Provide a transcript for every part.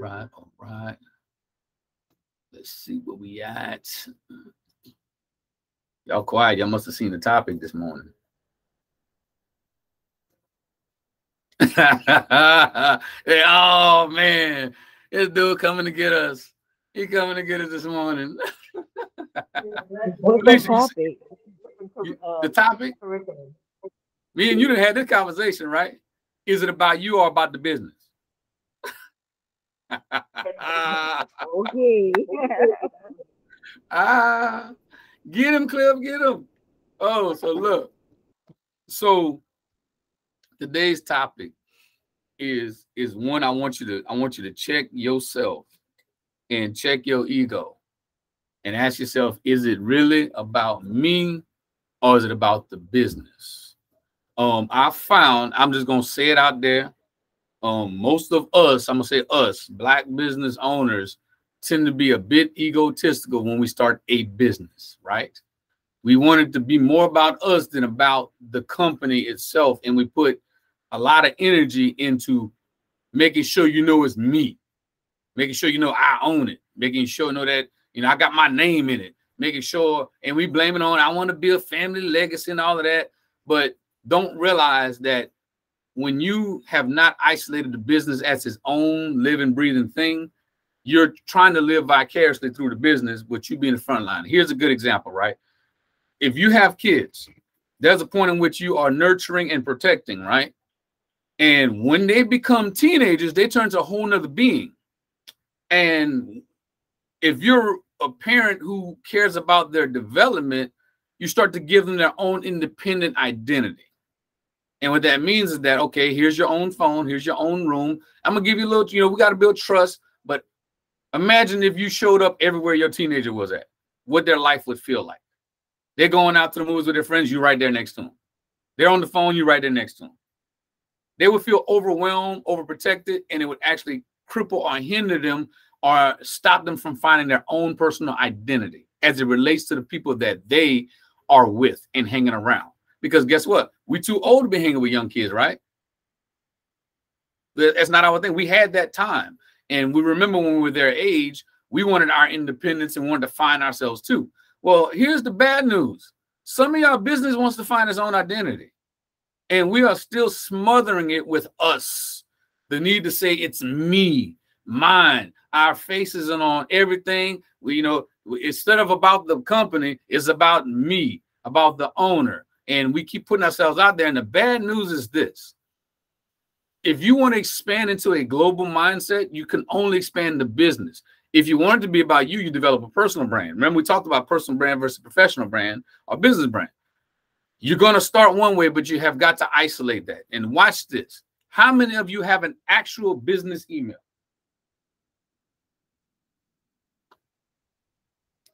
right, all right. Let's see where we at. Y'all quiet. Y'all must have seen the topic this morning. hey, oh man, this dude coming to get us. He coming to get us this morning. What's the topic? the topic? Me and you didn't have this conversation, right? Is it about you or about the business? Okay. ah, get him, Cliff, get him. Oh, so look. So today's topic is is one I want you to I want you to check yourself and check your ego and ask yourself is it really about me or is it about the business um I found I'm just going to say it out there um most of us I'm to say us black business owners tend to be a bit egotistical when we start a business right? We want it to be more about us than about the company itself and we put a lot of energy into making sure you know it's me, making sure you know I own it, making sure you know that you know I got my name in it, making sure, and we blame it on I want to build family legacy and all of that, but don't realize that when you have not isolated the business as its own living, breathing thing, you're trying to live vicariously through the business, but you be in the front line. Here's a good example, right? If you have kids, there's a point in which you are nurturing and protecting, right? And when they become teenagers, they turn to a whole nother being. And if you're a parent who cares about their development, you start to give them their own independent identity. And what that means is that, okay, here's your own phone, here's your own room. I'm gonna give you a little, you know, we got to build trust. But imagine if you showed up everywhere your teenager was at, what their life would feel like. They're going out to the movies with their friends, you right there next to them. They're on the phone, you right there next to them they would feel overwhelmed, overprotected, and it would actually cripple or hinder them or stop them from finding their own personal identity as it relates to the people that they are with and hanging around. Because guess what? We too old to be hanging with young kids, right? That's not our thing. We had that time. And we remember when we were their age, we wanted our independence and wanted to find ourselves too. Well, here's the bad news. Some of y'all business wants to find its own identity and we are still smothering it with us. The need to say it's me, mine. Our faces and on everything. We, you know, instead of about the company, it's about me, about the owner. And we keep putting ourselves out there. And the bad news is this if you want to expand into a global mindset, you can only expand the business. If you want it to be about you, you develop a personal brand. Remember, we talked about personal brand versus professional brand or business brand. You're going to start one way, but you have got to isolate that. And watch this. How many of you have an actual business email?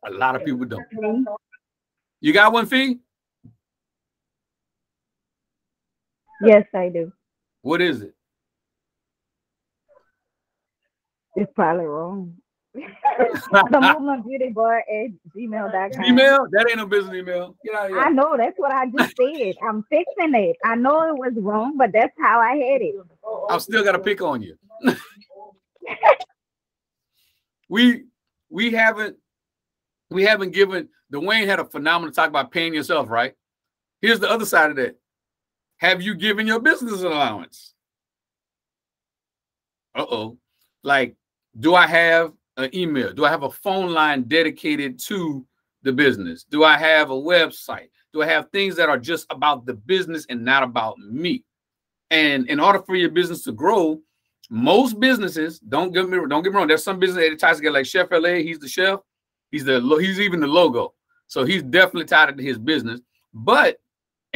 A lot of people don't. You got one, Fee? Yes, I do. What is it? It's probably wrong the movement beauty bar at gmail.com. Email? That ain't a business email. Get out of here. I know that's what I just said. I'm fixing it. I know it was wrong, but that's how I had it. I'm still gotta pick on you. we we haven't we haven't given Dwayne had a phenomenal talk about paying yourself, right? Here's the other side of that. Have you given your business allowance? Uh-oh. Like, do I have an email? Do I have a phone line dedicated to the business? Do I have a website? Do I have things that are just about the business and not about me? And in order for your business to grow, most businesses don't get me don't get me wrong. There's some business that tries to get like Chef LA. He's the chef. He's the he's even the logo. So he's definitely tied to his business. But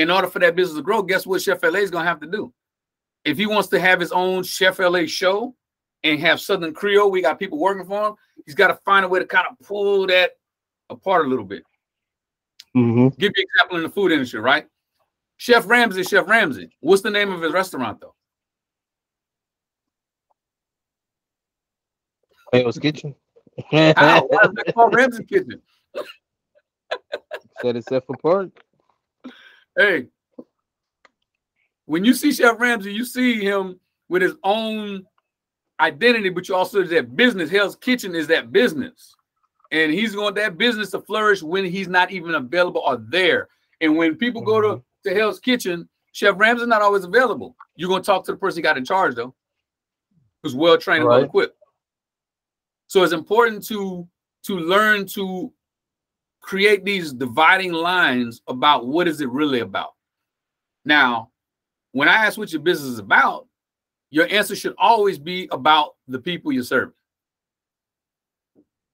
in order for that business to grow, guess what Chef LA is gonna have to do? If he wants to have his own Chef LA show, and have Southern Creole, we got people working for him. He's got to find a way to kind of pull that apart a little bit. Mm-hmm. Give you an example in the food industry, right? Chef Ramsay, Chef Ramsay. What's the name of his restaurant though? Hell's Kitchen. Ow, why is that called Ramsay Kitchen? Set itself apart. Hey, when you see Chef Ramsay, you see him with his own identity, but you also that business. Hell's Kitchen is that business. And he's going that business to flourish when he's not even available or there. And when people go to, mm-hmm. to Hell's Kitchen, Chef Ramsay's not always available. You're gonna talk to the person he got in charge though, who's well trained and well equipped. So it's important to to learn to create these dividing lines about what is it really about. Now, when I ask what your business is about, your answer should always be about the people you're serving.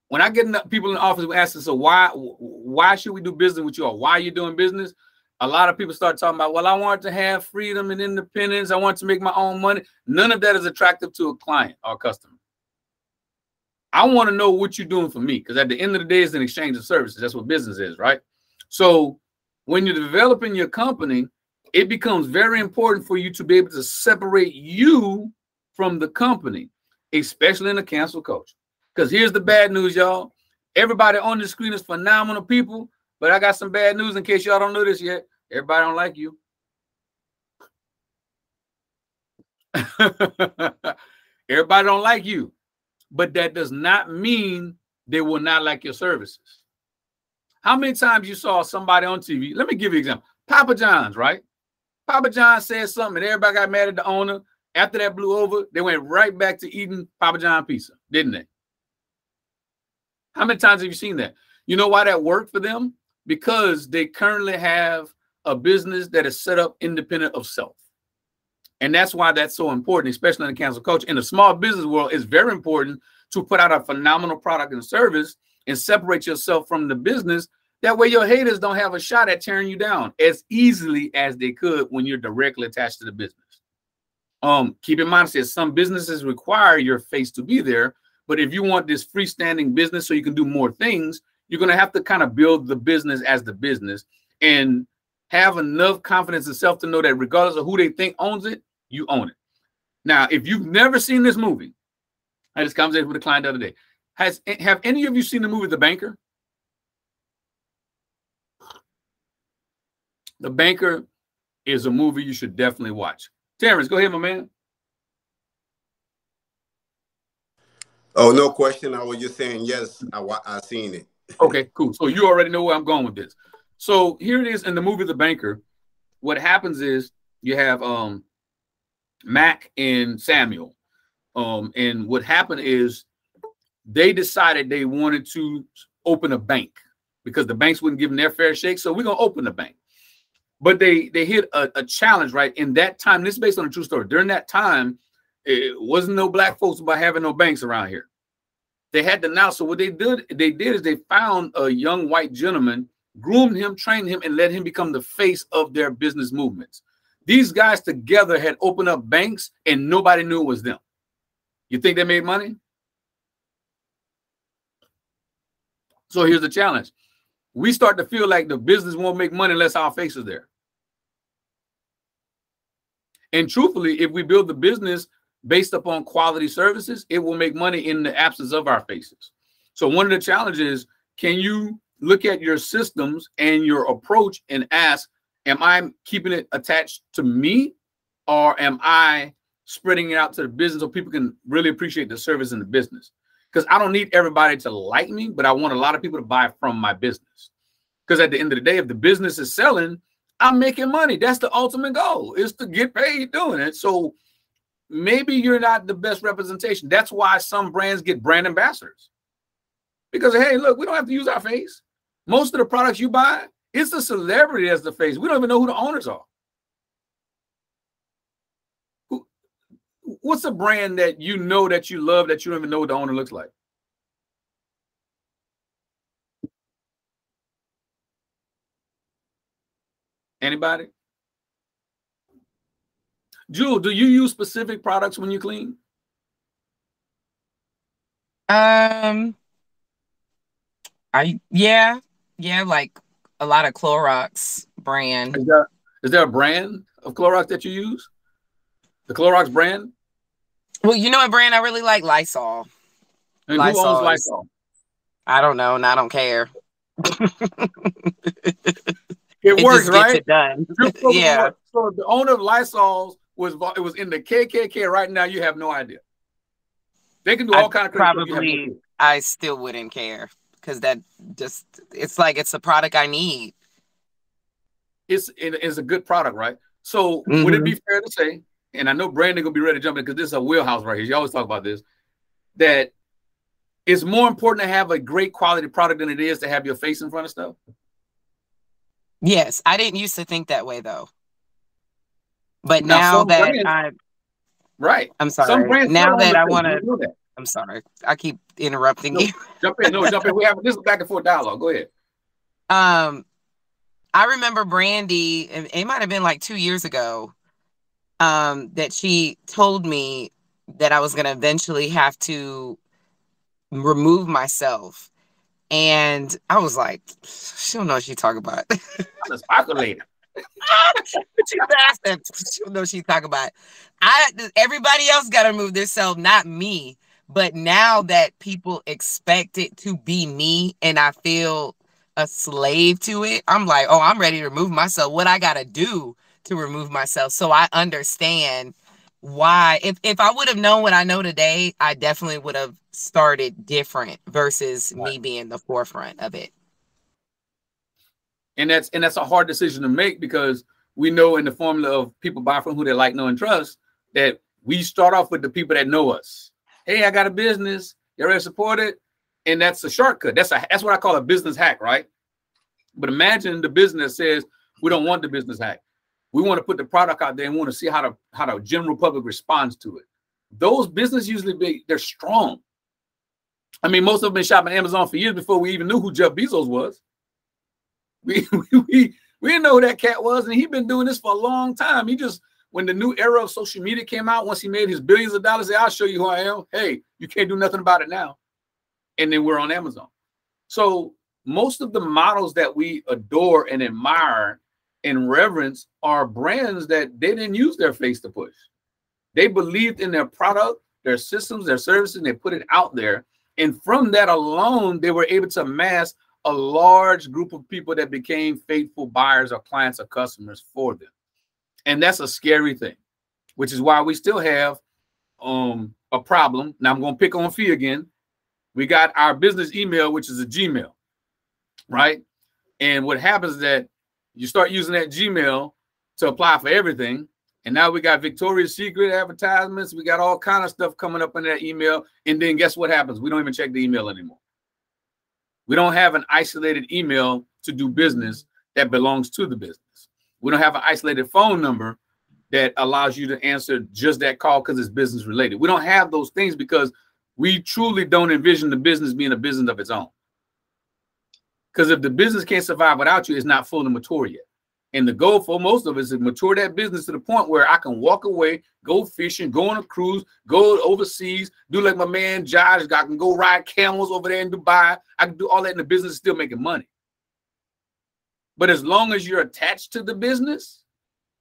When I get people in the office who ask us, so why why should we do business with you or why are you doing business? A lot of people start talking about, well, I want to have freedom and independence. I want to make my own money. None of that is attractive to a client or customer. I want to know what you're doing for me because at the end of the day, it's an exchange of services. That's what business is, right? So when you're developing your company, it becomes very important for you to be able to separate you from the company, especially in a cancel culture. Because here's the bad news, y'all. Everybody on the screen is phenomenal people, but I got some bad news in case y'all don't know this yet. Everybody don't like you. Everybody don't like you, but that does not mean they will not like your services. How many times you saw somebody on TV? Let me give you an example. Papa John's, right? Papa John said something, and everybody got mad at the owner. After that blew over, they went right back to eating Papa John pizza, didn't they? How many times have you seen that? You know why that worked for them? Because they currently have a business that is set up independent of self. And that's why that's so important, especially in the cancel culture. In the small business world, it's very important to put out a phenomenal product and service and separate yourself from the business. That way, your haters don't have a shot at tearing you down as easily as they could when you're directly attached to the business. Um, keep in mind, says some businesses require your face to be there, but if you want this freestanding business so you can do more things, you're to have to kind of build the business as the business and have enough confidence in self to know that regardless of who they think owns it, you own it. Now, if you've never seen this movie, I this conversation with a client the other day. Has have any of you seen the movie The Banker? The Banker is a movie you should definitely watch. Terrence, go ahead, my man. Oh, no question. I was just saying yes. I I seen it. Okay, cool. So you already know where I'm going with this. So here it is in the movie The Banker. What happens is you have um Mac and Samuel. Um, and what happened is they decided they wanted to open a bank because the banks wouldn't give them their fair shake. So we're gonna open the bank. But they they hit a, a challenge, right? In that time, this is based on a true story. During that time, it wasn't no black folks about having no banks around here. They had to now. So what they did, they did is they found a young white gentleman, groomed him, trained him, and let him become the face of their business movements. These guys together had opened up banks, and nobody knew it was them. You think they made money? So here's the challenge. We start to feel like the business won't make money unless our face is there. And truthfully, if we build the business based upon quality services, it will make money in the absence of our faces. So one of the challenges, can you look at your systems and your approach and ask, am I keeping it attached to me or am I spreading it out to the business so people can really appreciate the service in the business? Because I don't need everybody to like me, but I want a lot of people to buy from my business. Because at the end of the day, if the business is selling, I'm making money. That's the ultimate goal is to get paid doing it. So maybe you're not the best representation. That's why some brands get brand ambassadors. Because hey, look, we don't have to use our face. Most of the products you buy, it's a celebrity as the face. We don't even know who the owners are. What's a brand that you know that you love that you don't even know what the owner looks like? Anybody? Jewel, do you use specific products when you clean? Um, I yeah, yeah, like a lot of Clorox brand. Is there, is there a brand of Clorox that you use? The Clorox brand? Well, you know what brand I really like? Lysol. And Lysol who owns Lysol? I don't know, and I don't care. It, It works, right? it done. You're supposed to yeah. So the owner of Lysol was it was in the KKK. Right now, you have no idea. They can do all I kind of crazy stuff. You have no probably. I still wouldn't care because that just it's like it's the product I need. it's it is a good product, right? So would it be mm-hmm. fair to say, and I know Brandon gonna be ready to jump in because this is a wheelhouse right here. You always talk about this, that it's more important to have a great quality product than it is to have your face in front of stuff. Yes, I didn't used to think that way though. But Now, now, that brands- I Right. I'm sorry. Now that I want to. I'm sorry. I keep interrupting No. you. Jump in. No, jump in. We have this is back and forth dialogue. Go ahead. Um, I remember Brandy, and it might have been like two years ago, um, that she told me that I was going to eventually have to remove myself. And I was like, she don't know what she talking about. I'm a she. She don't know what she talking about. I everybody else got to remove themselves, not me. But now that people expect it to be me, and I feel a slave to it, I'm like, oh, I'm ready to remove myself. What I gotta do to remove myself, so I understand why. If if I would have known what I know today, I definitely would have started different versus me being the forefront of it. And that's and that's a hard decision to make because we know in the formula of people buy from who they like, know, and trust that we start off with the people that know us. Hey, I got a business. You ready to support it? And that's a shortcut. That's a that's what I call a business hack, right? But imagine the business says we don't want the business hack. We want to put the product out there and want to see how the how the general public responds to it. Those business usually big, they're strong. I mean, most of them been shopping Amazon for years before we even knew who Jeff Bezos was. We we we, we didn't know who that cat was, and he'd been doing this for a long time. He just when the new era of social media came out, once he made his billions of dollars, I'll show you who I am. Hey, you can't do nothing about it now. And then we're on Amazon. So most of the models that we adore and admire and reverence are brands that they didn't use their face to push. They believed in their product, their systems, their services, and they put it out there. And from that alone, they were able to amass a large group of people that became faithful buyers or clients or customers for them. And that's a scary thing, which is why we still have um, a problem. Now I'm going to pick on Fee again. We got our business email, which is a Gmail, right? And what happens is that you start using that Gmail to apply for everything. And now we got Victoria's Secret advertisements. We got all kind of stuff coming up in that email. And then guess what happens? We don't even check the email anymore. We don't have an isolated email to do business that belongs to the business. We don't have an isolated phone number that allows you to answer just that call because it's business related. We don't have those things because we truly don't envision the business being a business of its own. Because if the business can't survive without you, it's not full and mature yet. And the goal for most of us is to mature that business to the point where I can walk away, go fishing, go on a cruise, go overseas, do like my man Josh. I can go ride camels over there in Dubai. I can do all that in the business, still making money. But as long as you're attached to the business,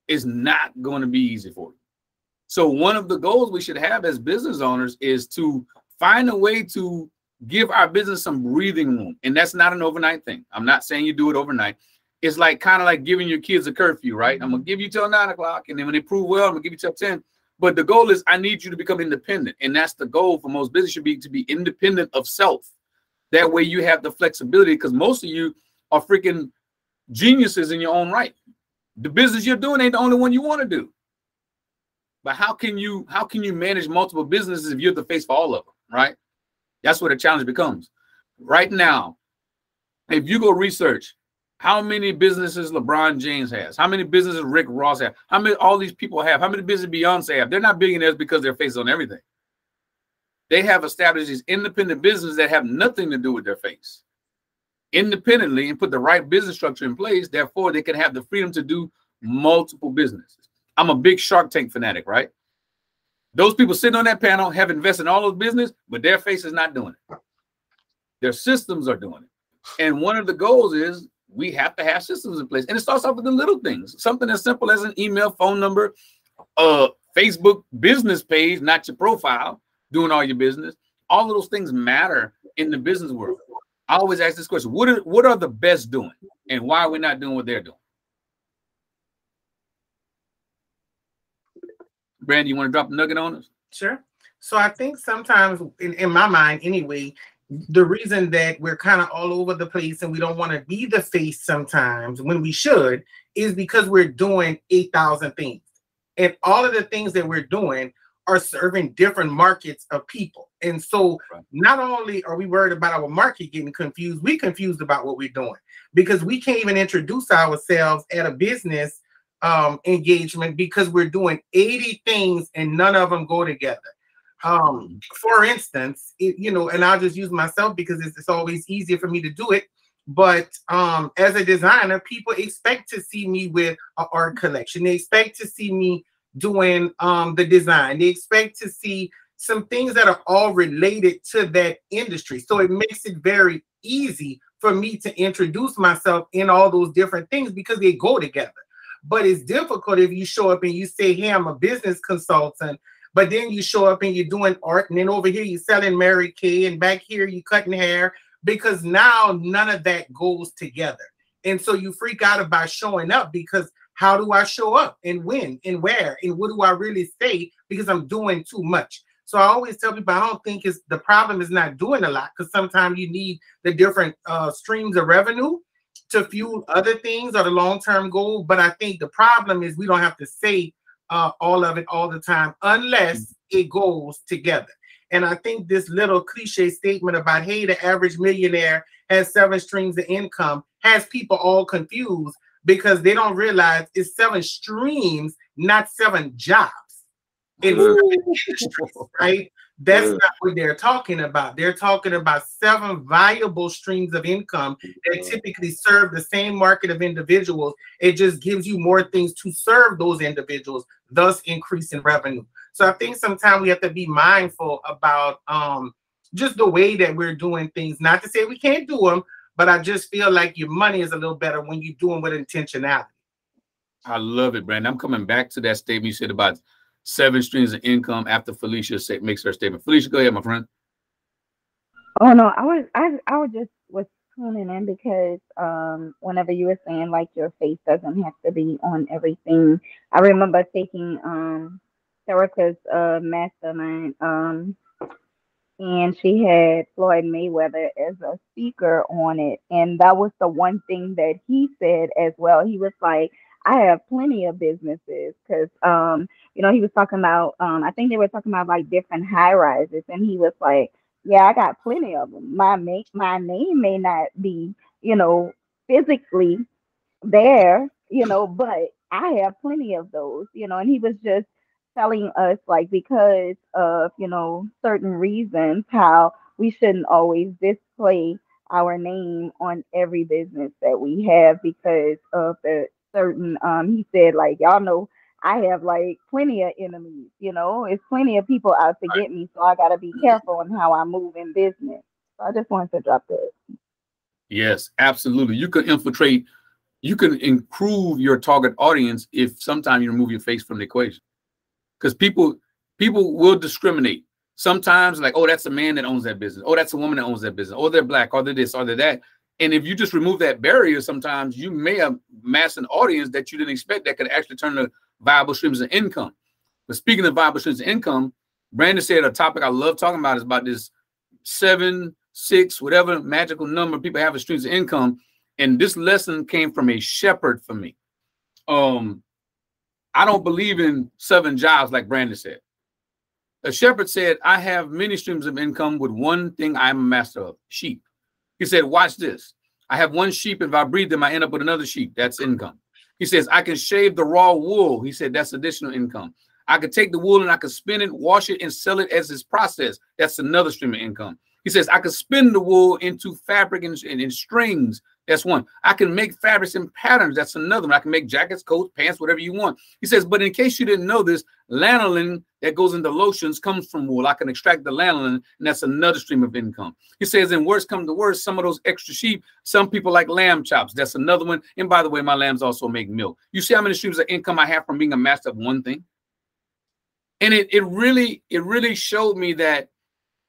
it's not going to be easy for you. So one of the goals we should have as business owners is to find a way to give our business some breathing room. And that's not an overnight thing. I'm not saying you do it overnight. It's like kind of like giving your kids a curfew, right? I'm gonna give you till nine o'clock, and then when they prove well, I'm gonna give you till 10. But the goal is I need you to become independent. And that's the goal for most business should be to be independent of self. That way you have the flexibility because most of you are freaking geniuses in your own right. The business you're doing ain't the only one you want to do. But how can you how can you manage multiple businesses if you're the face for all of them, right? That's where the challenge becomes. Right now, if you go research how many businesses LeBron James has, how many businesses Rick Ross have, how many all these people have, how many businesses Beyonce have, they're not billionaires because they're face on everything. They have established these independent businesses that have nothing to do with their face independently and put the right business structure in place. Therefore, they can have the freedom to do multiple businesses. I'm a big Shark Tank fanatic, right? Those people sitting on that panel have invested in all those business, but their face is not doing it. Their systems are doing it. And one of the goals is we have to have systems in place. And it starts off with the little things, something as simple as an email, phone number, uh, Facebook business page, not your profile, doing all your business. All of those things matter in the business world. I always ask this question: What are what are the best doing, and why are we not doing what they're doing? Brandon, you want to drop a nugget on us? Sure. So I think sometimes, in, in my mind anyway, the reason that we're kind of all over the place and we don't want to be the face sometimes when we should is because we're doing 8,000 things. And all of the things that we're doing are serving different markets of people. And so Right. not only are we worried about our market getting confused, we confused about what we're doing because we can't even introduce ourselves at a business um, engagement because we're doing 80 things and none of them go together. Um, for instance, it, you know, and I'll just use myself because it's, it's always easier for me to do it. But um, as a designer, people expect to see me with an art collection. They expect to see me doing um, the design. They expect to see some things that are all related to that industry. So it makes it very easy for me to introduce myself in all those different things because they go together. But it's difficult if you show up and you say, Hey, I'm a business consultant, but then you show up and you're doing art, and then over here you're selling Mary Kay, and back here you're cutting hair because now none of that goes together. And so you freak out about showing up because how do I show up and when and where and what do I really say because I'm doing too much. So I always tell people I don't think it's the problem is not doing a lot because sometimes you need the different uh, streams of revenue to fuel other things or the long-term goal. But I think the problem is we don't have to say uh, all of it all the time unless it goes together. And I think this little cliche statement about, hey, the average millionaire has seven streams of income has people all confused because they don't realize it's seven streams, not seven jobs. It's right? That's not what they're talking about. They're talking about seven viable streams of income that typically serve the same market of individuals. It just gives you more things to serve those individuals, thus increasing revenue. So I think sometimes we have to be mindful about um, just the way that we're doing things. Not to say we can't do them, but I just feel like your money is a little better when you do them with intentionality. I love it, Brandon. I'm coming back to that statement you said about seven streams of income after Felicia say, makes her statement. Felicia, go ahead, my friend. Oh no, I was I I was just was tuning in because um whenever you were saying like your face doesn't have to be on everything, I remember taking um Erica's uh mastermind um and she had Floyd Mayweather as a speaker on it, and that was the one thing that he said as well. He was like, I have plenty of businesses because um you know he was talking about um I think they were talking about like different high rises, and he was like yeah, I got plenty of them. My ma- my name may not be, you know, physically there, you know, but I have plenty of those, you know. And he was just telling us like because of you know certain reasons how we shouldn't always display our name on every business that we have because of the certain um he said like y'all know I have like plenty of enemies, you know, it's plenty of people out to get me. So I got to be careful on how I move in business. So I just wanted to drop that. Yes, absolutely. You can infiltrate, you can improve your target audience if sometimes you remove your face from the equation. Because people people will discriminate. Sometimes, like, oh, that's a man that owns that business. Oh, that's a woman that owns that business. Oh, they're black, or they're this, or they're that. And if you just remove that barrier, sometimes you may have mass an audience that you didn't expect that could actually turn to viable streams of income. But speaking of viable streams of income, Brandon said a topic I love talking about is about this seven, six, whatever magical number people have streams of income. And this lesson came from a shepherd for me. Um, I don't believe in seven jobs like Brandon said. A shepherd said, I have many streams of income with one thing I'm a master of sheep. He said, Watch this. I have one sheep. If I breed them, I end up with another sheep. That's income. He says, I can shave the raw wool. He said, That's additional income. I could take the wool and I could spin it, wash it, and sell it as its process. That's another stream of income. He says, I could spin the wool into fabric and, and, and strings. That's one. I can make fabrics and patterns. That's another one. I can make jackets, coats, pants, whatever you want. He says, but in case you didn't know this, lanolin that goes into lotions comes from wool. I can extract the lanolin, and that's another stream of income. He says, and worst come to worst, some of those extra sheep, some people like lamb chops. That's another one. And by the way, my lambs also make milk. You see how many streams of income I have from being a master of one thing? And it, it really, it really showed me that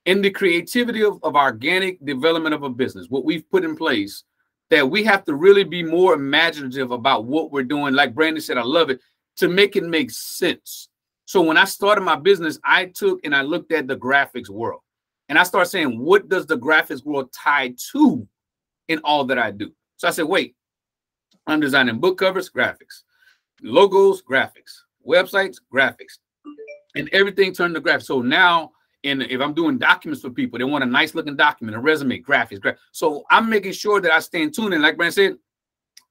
in the creativity of, of organic development of a business, what we've put in place, that we have to really be more imaginative about what we're doing. Like Brandon said, I love it to make it make sense. So when I started my business, I took and I looked at the graphics world. And I started saying, what does the graphics world tie to in all that I do? So I said, wait, I'm designing book covers, graphics, logos, graphics, websites, graphics, and everything turned to graphics. So now, in if I'm doing documents for people, they want a nice looking document, a resume, graphics, graphics. So I'm making sure that I stay in tune. And like Brand said,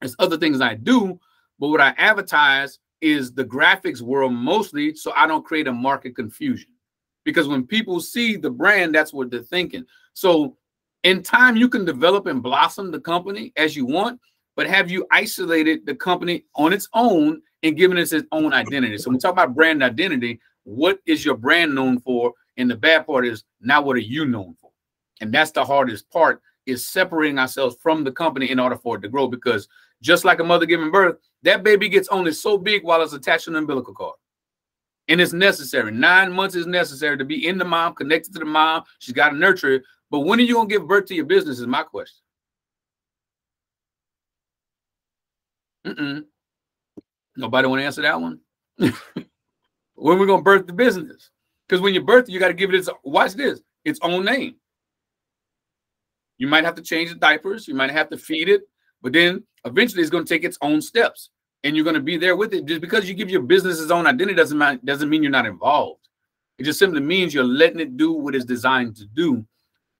there's other things I do, but what I advertise is the graphics world mostly so I don't create a market confusion. Because when people see the brand, that's what they're thinking. So in time, you can develop and blossom the company as you want, but have you isolated the company on its own and given it its own identity? So when we talk about brand identity, what is your brand known for? And the bad part is now what are you known for? And that's the hardest part is separating ourselves from the company in order for it to grow. Because just like a mother giving birth, that baby gets only so big while it's attached to an umbilical cord. And it's necessary. Nine months is necessary to be in the mom, connected to the mom. She's got to nurture it. But when are you going to give birth to your business? Is my question. Mm-mm. Nobody want to answer that one. when we going to birth the business? Because when you birth, you got to give it its watch this its own name. You might have to change the diapers. You might have to feed it, but then eventually it's going to take its own steps and you're going to be there with it. Just because you give your business its own identity doesn't mean, doesn't mean you're not involved. It just simply means you're letting it do what it's designed to do,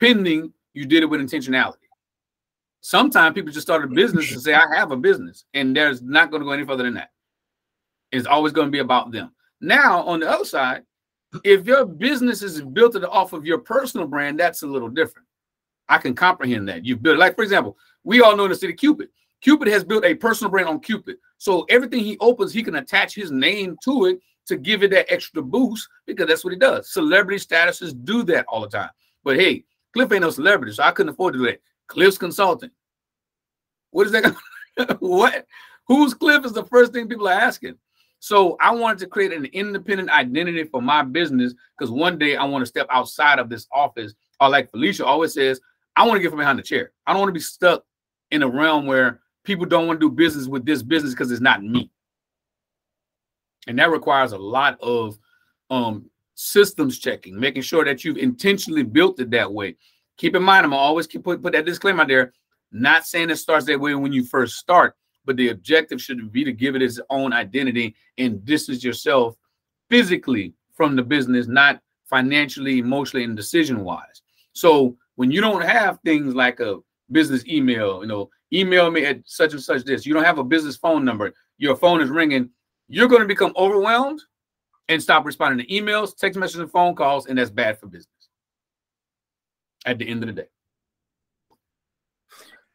pending you did it with intentionality. Sometimes people just start a business and say, I have a business, and there's not going to go any further than that. It's always going to be about them. Now, on the other side, if your business is built off of your personal brand, that's a little different. I can comprehend that. You build, like, for example, we all know in the city Cupid. Cupid has built a personal brand on Cupid. So everything he opens, he can attach his name to it to give it that extra boost because that's what he does. Celebrity statuses do that all the time. But hey, Cliff ain't no celebrity, so I couldn't afford to do that. Cliff's consulting. What is that? what? Who's Cliff is the first thing people are asking. So I wanted to create an independent identity for my business because one day I want to step outside of this office. Or like Felicia always says, I want to get from behind the chair. I don't want to be stuck in a realm where people don't want to do business with this business because it's not me. And that requires a lot of um, systems checking, making sure that you've intentionally built it that way. Keep in mind, I'm always keep put, put that disclaimer there. Not saying it starts that way when you first start, but the objective should be to give it its own identity and distance yourself physically from the business, not financially, emotionally, and decision wise. So when you don't have things like a business email, you know, email me at such and such this. You don't have a business phone number. Your phone is ringing. You're going to become overwhelmed and stop responding to emails, text messages, and phone calls, and that's bad for business. At the end of the day.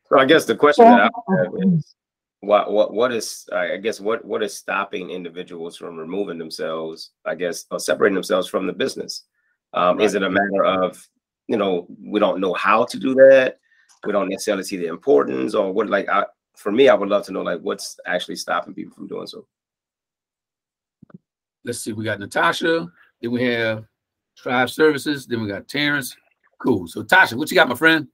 So I guess the question that I have is what what what is I guess what what is stopping individuals from removing themselves, I guess, or separating themselves from the business? Um, right. Is it a matter of you know we don't know how to do that? we don't necessarily see the importance or what like I, for me i would love to know like what's actually stopping people from doing so let's see we got natasha then we have tribe services then we got terrence cool so tasha what you got my friend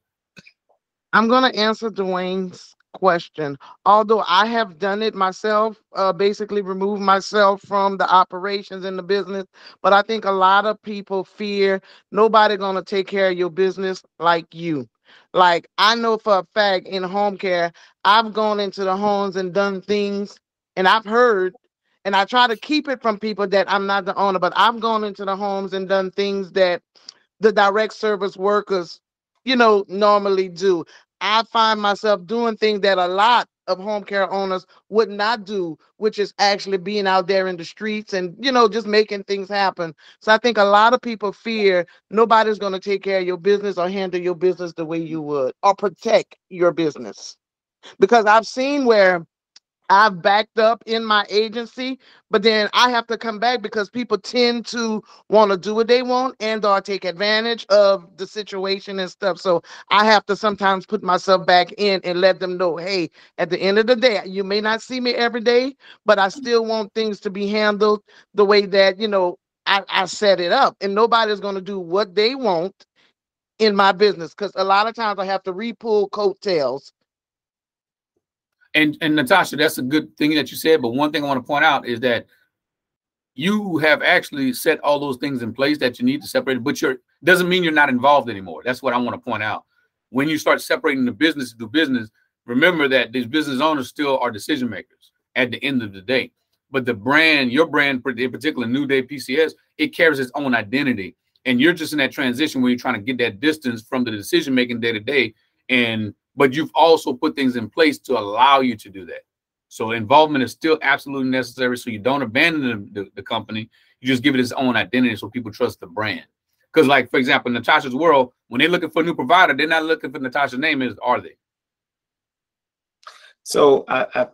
i'm going to answer dwayne's question although i have done it myself uh, basically remove myself from the operations in the business but i think a lot of people fear nobody to take care of your business like you like I know for a fact in home care, I've gone into the homes and done things, and I've heard, and I try to keep it from people that I'm not the owner, but I've gone into the homes and done things that the direct service workers, you know, normally do. I find myself doing things that a lot of home care owners would not do, which is actually being out there in the streets and, you know, just making things happen. So I think a lot of people fear nobody's going to take care of your business or handle your business the way you would or protect your business. Because I've seen where I've backed up in my agency, but then I have to come back because people tend to want to do what they want and or take advantage of the situation and stuff. So I have to sometimes put myself back in and let them know, hey, at the end of the day, you may not see me every day, but I still want things to be handled the way that, you know, I, I set it up. And nobody's going to do what they want in my business because a lot of times I have to repull coattails and and Natasha, that's a good thing that you said. But one thing I want to point out is that you have actually set all those things in place that you need to separate, but you're doesn't mean you're not involved anymore. That's what I want to point out. When you start separating the business to business, remember that these business owners still are decision makers at the end of the day. But the brand, your brand, in particular, New Day PCS, it carries its own identity. And you're just in that transition where you're trying to get that distance from the decision making day to day. And but you've also put things in place to allow you to do that. So involvement is still absolutely necessary. So you don't abandon the, the, the company. You just give it its own identity so people trust the brand. Because, like for example, Natasha's World, when they're looking for a new provider, they're not looking for Natasha's name. Is are they? So I, I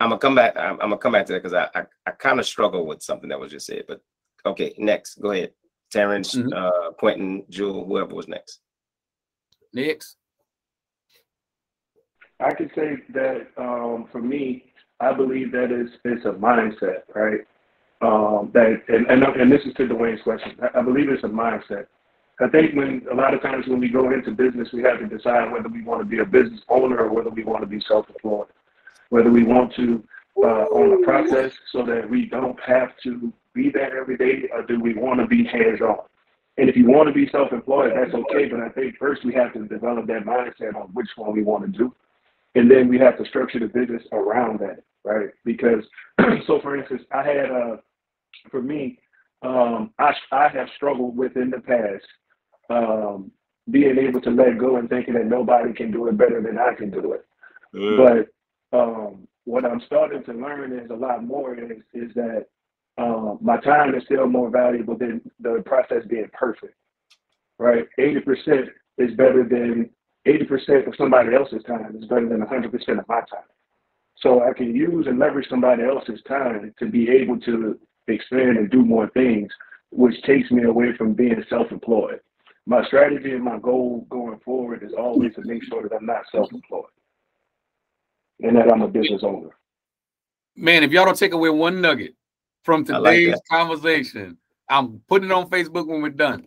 I'm gonna come back. I'm, I'm gonna come back to that because I I, I kind of struggle with something that was just said. But okay, next, go ahead, Terrence, Mhm. uh, Quentin, Jewel, whoever was next. Next. I could say that um, for me, I believe that it's it's a mindset, right? Um, that and, and and this is to Dwayne's question. I, I believe it's a mindset. I think when a lot of times when we go into business, we have to decide whether we want to be a business owner or whether we want to be self-employed, whether we want to uh, own a process so that we don't have to be there every day, or do we want to be hands-on? And if you want to be self-employed, that's okay. But I think first we have to develop that mindset on which one we want to do and then we have to structure the business around that, right? Because, so for instance, I had, uh, for me, um, I, I have struggled with in the past um, being able to let go and thinking that nobody can do it better than I can do it. But um, what I'm starting to learn is a lot more is, is that um, my time is still more valuable than the process being perfect, right? 80% is better than 80% of somebody else's time is better than 100% of my time. So I can use and leverage somebody else's time to be able to expand and do more things, which takes me away from being self-employed. My strategy and my goal going forward is always to make sure that I'm not self-employed and that I'm a business owner. Man, if y'all don't take away one nugget from I like today's conversation, I'm putting it on Facebook when we're done.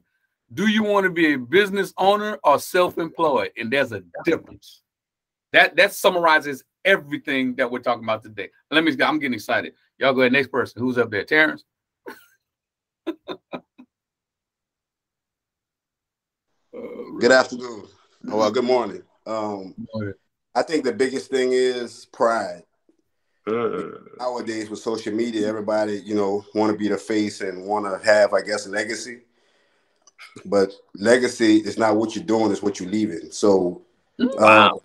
Do you want to be a business owner or self-employed? And there's a difference. That that summarizes everything that we're talking about today. Let me. I'm getting excited. Y'all go ahead. Next person. Who's up there? Terrence. Good afternoon. Oh, well, good morning. Um, I think the biggest thing is pride. Nowadays with social media, everybody, you know, want to be the face and want to have, I guess, a legacy. But legacy is not what you're doing; it's what you're leaving. So, Wow.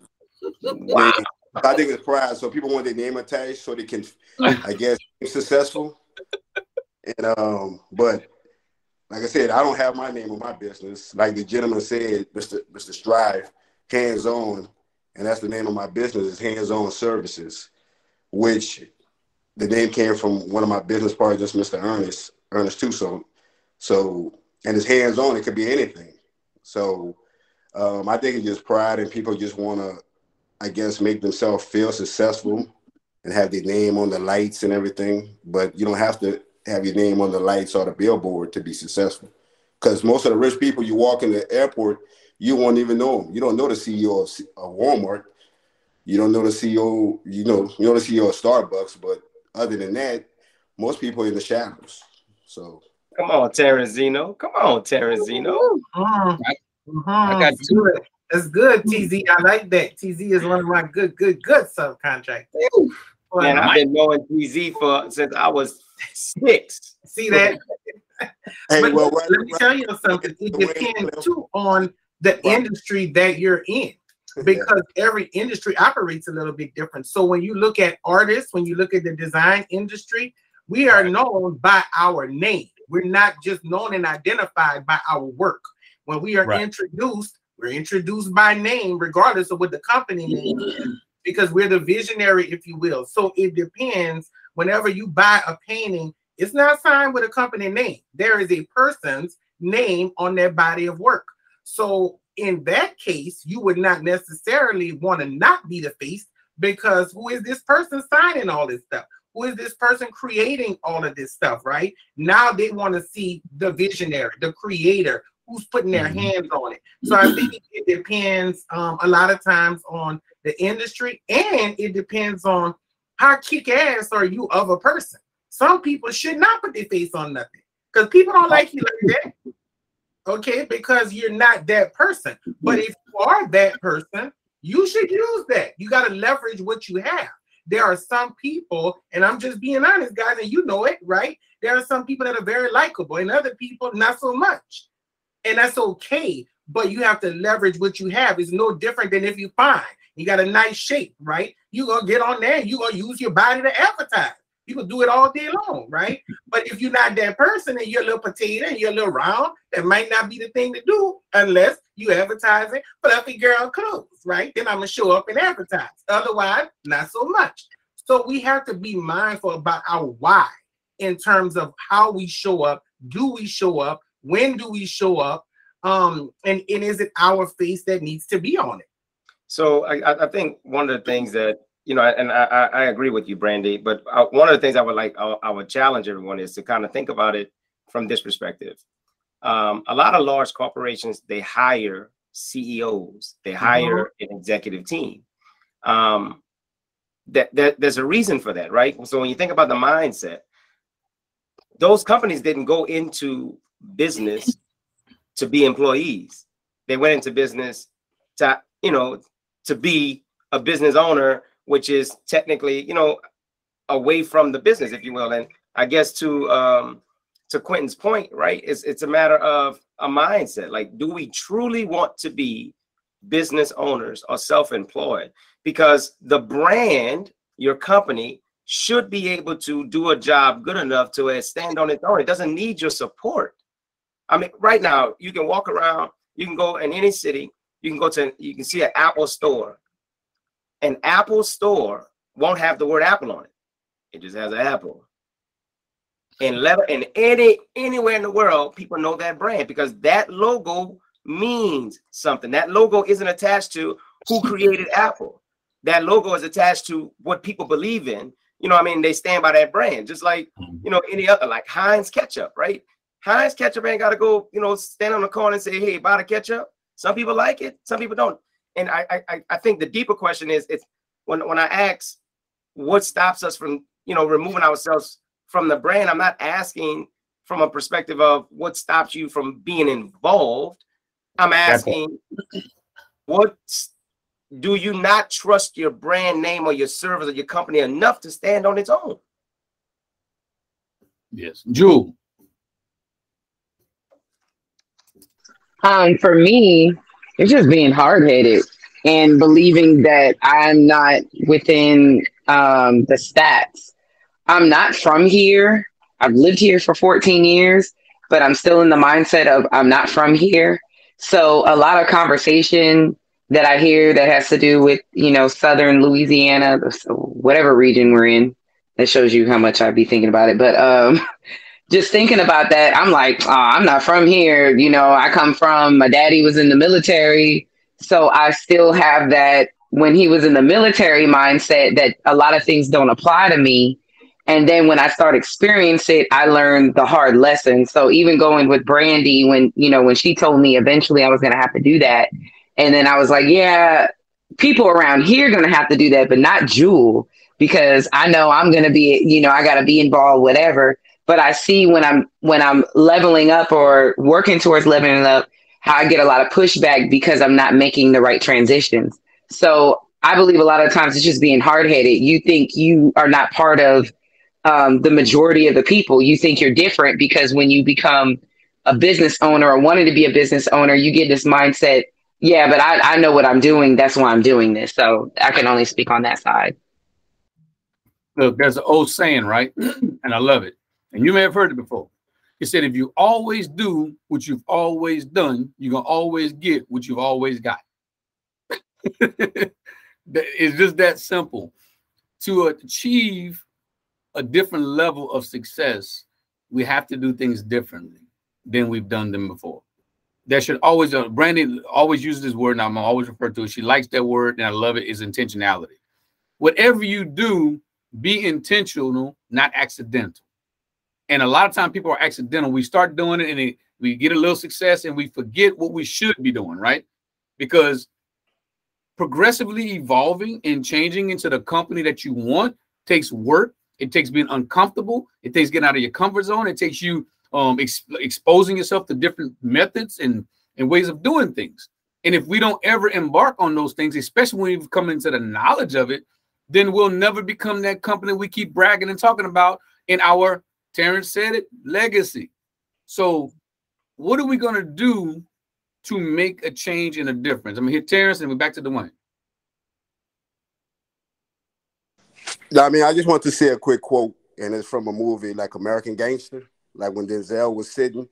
um, they- I think it's pride. So people want their name attached so they can, I guess, be successful. And um, but like I said, I don't have my name on my business. Like the gentleman said, Mr. Mr. Strive, hands on, and that's the name of my business is Hands On Services, which the name came from one of my business partners, Mr. Ernest, Ernest Tucson. So, and it's hands on, it could be anything. So, um, I think it's just pride, and people just want to, I guess, make themselves feel successful and have their name on the lights and everything. But you don't have to have your name on the lights or the billboard to be successful. Because most of the rich people you walk in the airport, you won't even know them. You don't know the CEO of, Walmart. You don't know the CEO. You know you know the CEO of Starbucks. But other than that, most people are in the shadows. So Come on, Terenzino. Come on, Terenzino. Mhm. Mhm. I got That's good. That's good, TZ. I like that. TZ is one of my good, good, good subcontractors. Well, Man, I've been knowing TZ for since I was six. See that? hey, But well, let me tell you something. It depends too on the industry that you're in because every industry operates a little bit different. So when you look at artists, when you look at the design industry, we are known by our name. We're not just known and identified by our work. When we are Right. introduced, we're introduced by name, regardless of what the company name is, because we're the visionary, if you will. So it depends. Whenever you buy a painting, it's not signed with a company name. There is a person's name on their body of work. So in that case, you would not necessarily want to not be the face because who is this person signing all this stuff? Who is this person creating all of this stuff, right? Now they want to see the visionary, the creator, who's putting their Mhm. hands on it. So I think it depends um, a lot of times on the industry and it depends on how kick ass are you of a person. Some people should not put their face on nothing because people don't like you like that. Okay, because you're not that person. But if you are that person, you should use that. You got to leverage what you have. There are some people, and I'm just being honest, guys, and you know it, right? There are some people that are very likable, and other people not so much. And that's okay. But you have to leverage what you have. It's no different than if you find you got a nice shape, right? you gonna get on there, you gonna use your body to advertise. People do it all day long, right? But if you're not that person and you're a little potato and you're a little round, that might not be the thing to do unless you advertising fluffy girl clothes, right? Then I'm gonna show up and advertise. Otherwise, not so much. So we have to be mindful about our why in terms of how we show up. Do we show up? When do we show up? Um, and, and is it our face that needs to be on it? So I, I think one of the things that you know, and I, I agree with you, Brandy. But I, one of the things I would like, I, I, would challenge everyone is to kind of think about it from this perspective. Um, a lot of large corporations they hire CEOs, they mm-hmm. hire mm-hmm. an executive team. Um, that, that there's a reason for that, right? So when you think about the mindset, those companies didn't go into business to be employees. They went into business to, you know, to be a business owner which is technically, you know, away from the business, if you will. And I guess to um, to Quentin's point, right? It's it's a matter of a mindset. Like, do we truly want to be business owners or self-employed? Because the brand, your company, should be able to do a job good enough to stand on its own. It doesn't need your support. I mean, right now you can walk around, you can go in any city, you can go to, you can see an Apple store, an Apple store won't have the word Apple on it. It just has an Apple. And letter in any anywhere in the world, people know that brand because that logo means something. That logo isn't attached to who created Apple. That logo is attached to what people believe in. You know, I mean, they stand by that brand, just like mm-hmm. you know any other, like Heinz ketchup, right? Heinz ketchup ain't got to go, you know, stand on the corner and say, "Hey, buy the ketchup." Some people like it, some people don't and I, I I think the deeper question is it's when when I ask what stops us from you know removing ourselves from the brand, I'm not asking from a perspective of what stops you from being involved. I'm asking what do you not trust your brand name or your service or your company enough to stand on its own? Yes, Jewel. Um, for me, it's just being hard headed and believing that I'm not within um, the stats. I'm not from here. I've lived here for 14 years, but I'm still in the mindset of I'm not from here. So a lot of conversation that I hear that has to do with, you know, Southern Louisiana, whatever region we're in, that shows you how much I'd be thinking about it. But um, just thinking about that, I'm like, oh, I'm not from here. You know, I come from, my daddy was in the military. So I still have that when he was in the military mindset that a lot of things don't apply to me. And then when I start experiencing it, I learned the hard lesson. So even going with Brandy, when, you know, when she told me eventually I was going to have to do that. And then I was like, yeah, people around here going to have to do that, but not Jewel, because I know I'm going to be, you know, I got to be involved, whatever but I see when I'm when I'm leveling up or working towards leveling up how I get a lot of pushback because I'm not making the right transitions. So I believe a lot of times it's just being hard headed. You think you are not part of um, the majority of the people. You think you're different because when you become a business owner or wanting to be a business owner, you get this mindset. Yeah, but I, I know what I'm doing. That's why I'm doing this. So I can only speak on that side. Look, there's an old saying, right? and I love it and you may have heard it before. He said, if you always do what you've always done, you're gonna always get what you've always got. it's just that simple. To achieve a different level of success, we have to do things differently than we've done them before. That should always, uh, Brandy always uses this word, and I'm always refer to it. She likes that word, and I love it. Is intentionality. Whatever you do, be intentional, not accidental. And a lot of times people are accidental. We start doing it and it, we get a little success and we forget what we should be doing, right? Because progressively evolving and changing into the company that you want takes work, It takes being uncomfortable. It takes getting out of your comfort zone. It takes you um, ex- exposing yourself to different methods and, and ways of doing things. And if we don't ever embark on those things, especially when we've come into the knowledge of it, then we'll never become that company we keep bragging and talking about in our, Terrence said it, legacy. So, what are we going to do to make a change and a difference? I'm going to hit Terrence and we're back to Dwayne. I mean, I just want to say a quick quote, and it's from a movie like American Gangster, like when Denzel was sitting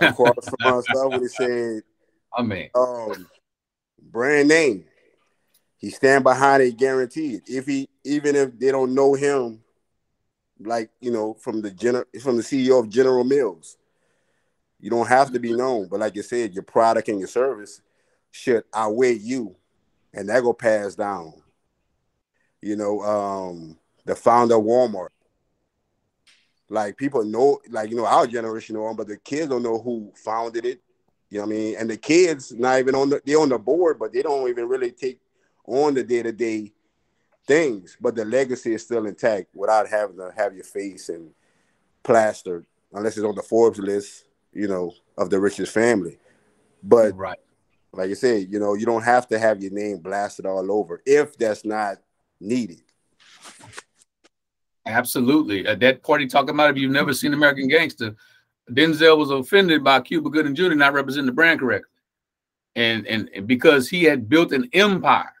across from us, when he said, I mean, um, brand name. He stand behind it guaranteed. If he even if they don't know him, like you know, from the gener from the CEO of General Mills, you don't have to be known. But like you said, your product and your service should outweigh you, and that go pass down. You know, um, the founder of Walmart. Like people know, like you know, our generation know but the kids don't know who founded it. You know what I mean? And the kids not even on the they on the board, but they don't even really take on the day to day things. But the legacy is still intact without having to have your face and plastered, unless it's on the Forbes list, you know, of the richest family. But right, like I said, you know, you don't have to have your name blasted all over if that's not needed. Absolutely. At that party talking about if you've never seen American Gangster, Denzel was offended by Cuba Gooding Jr. not representing the brand correctly. And, and, and because he had built an empire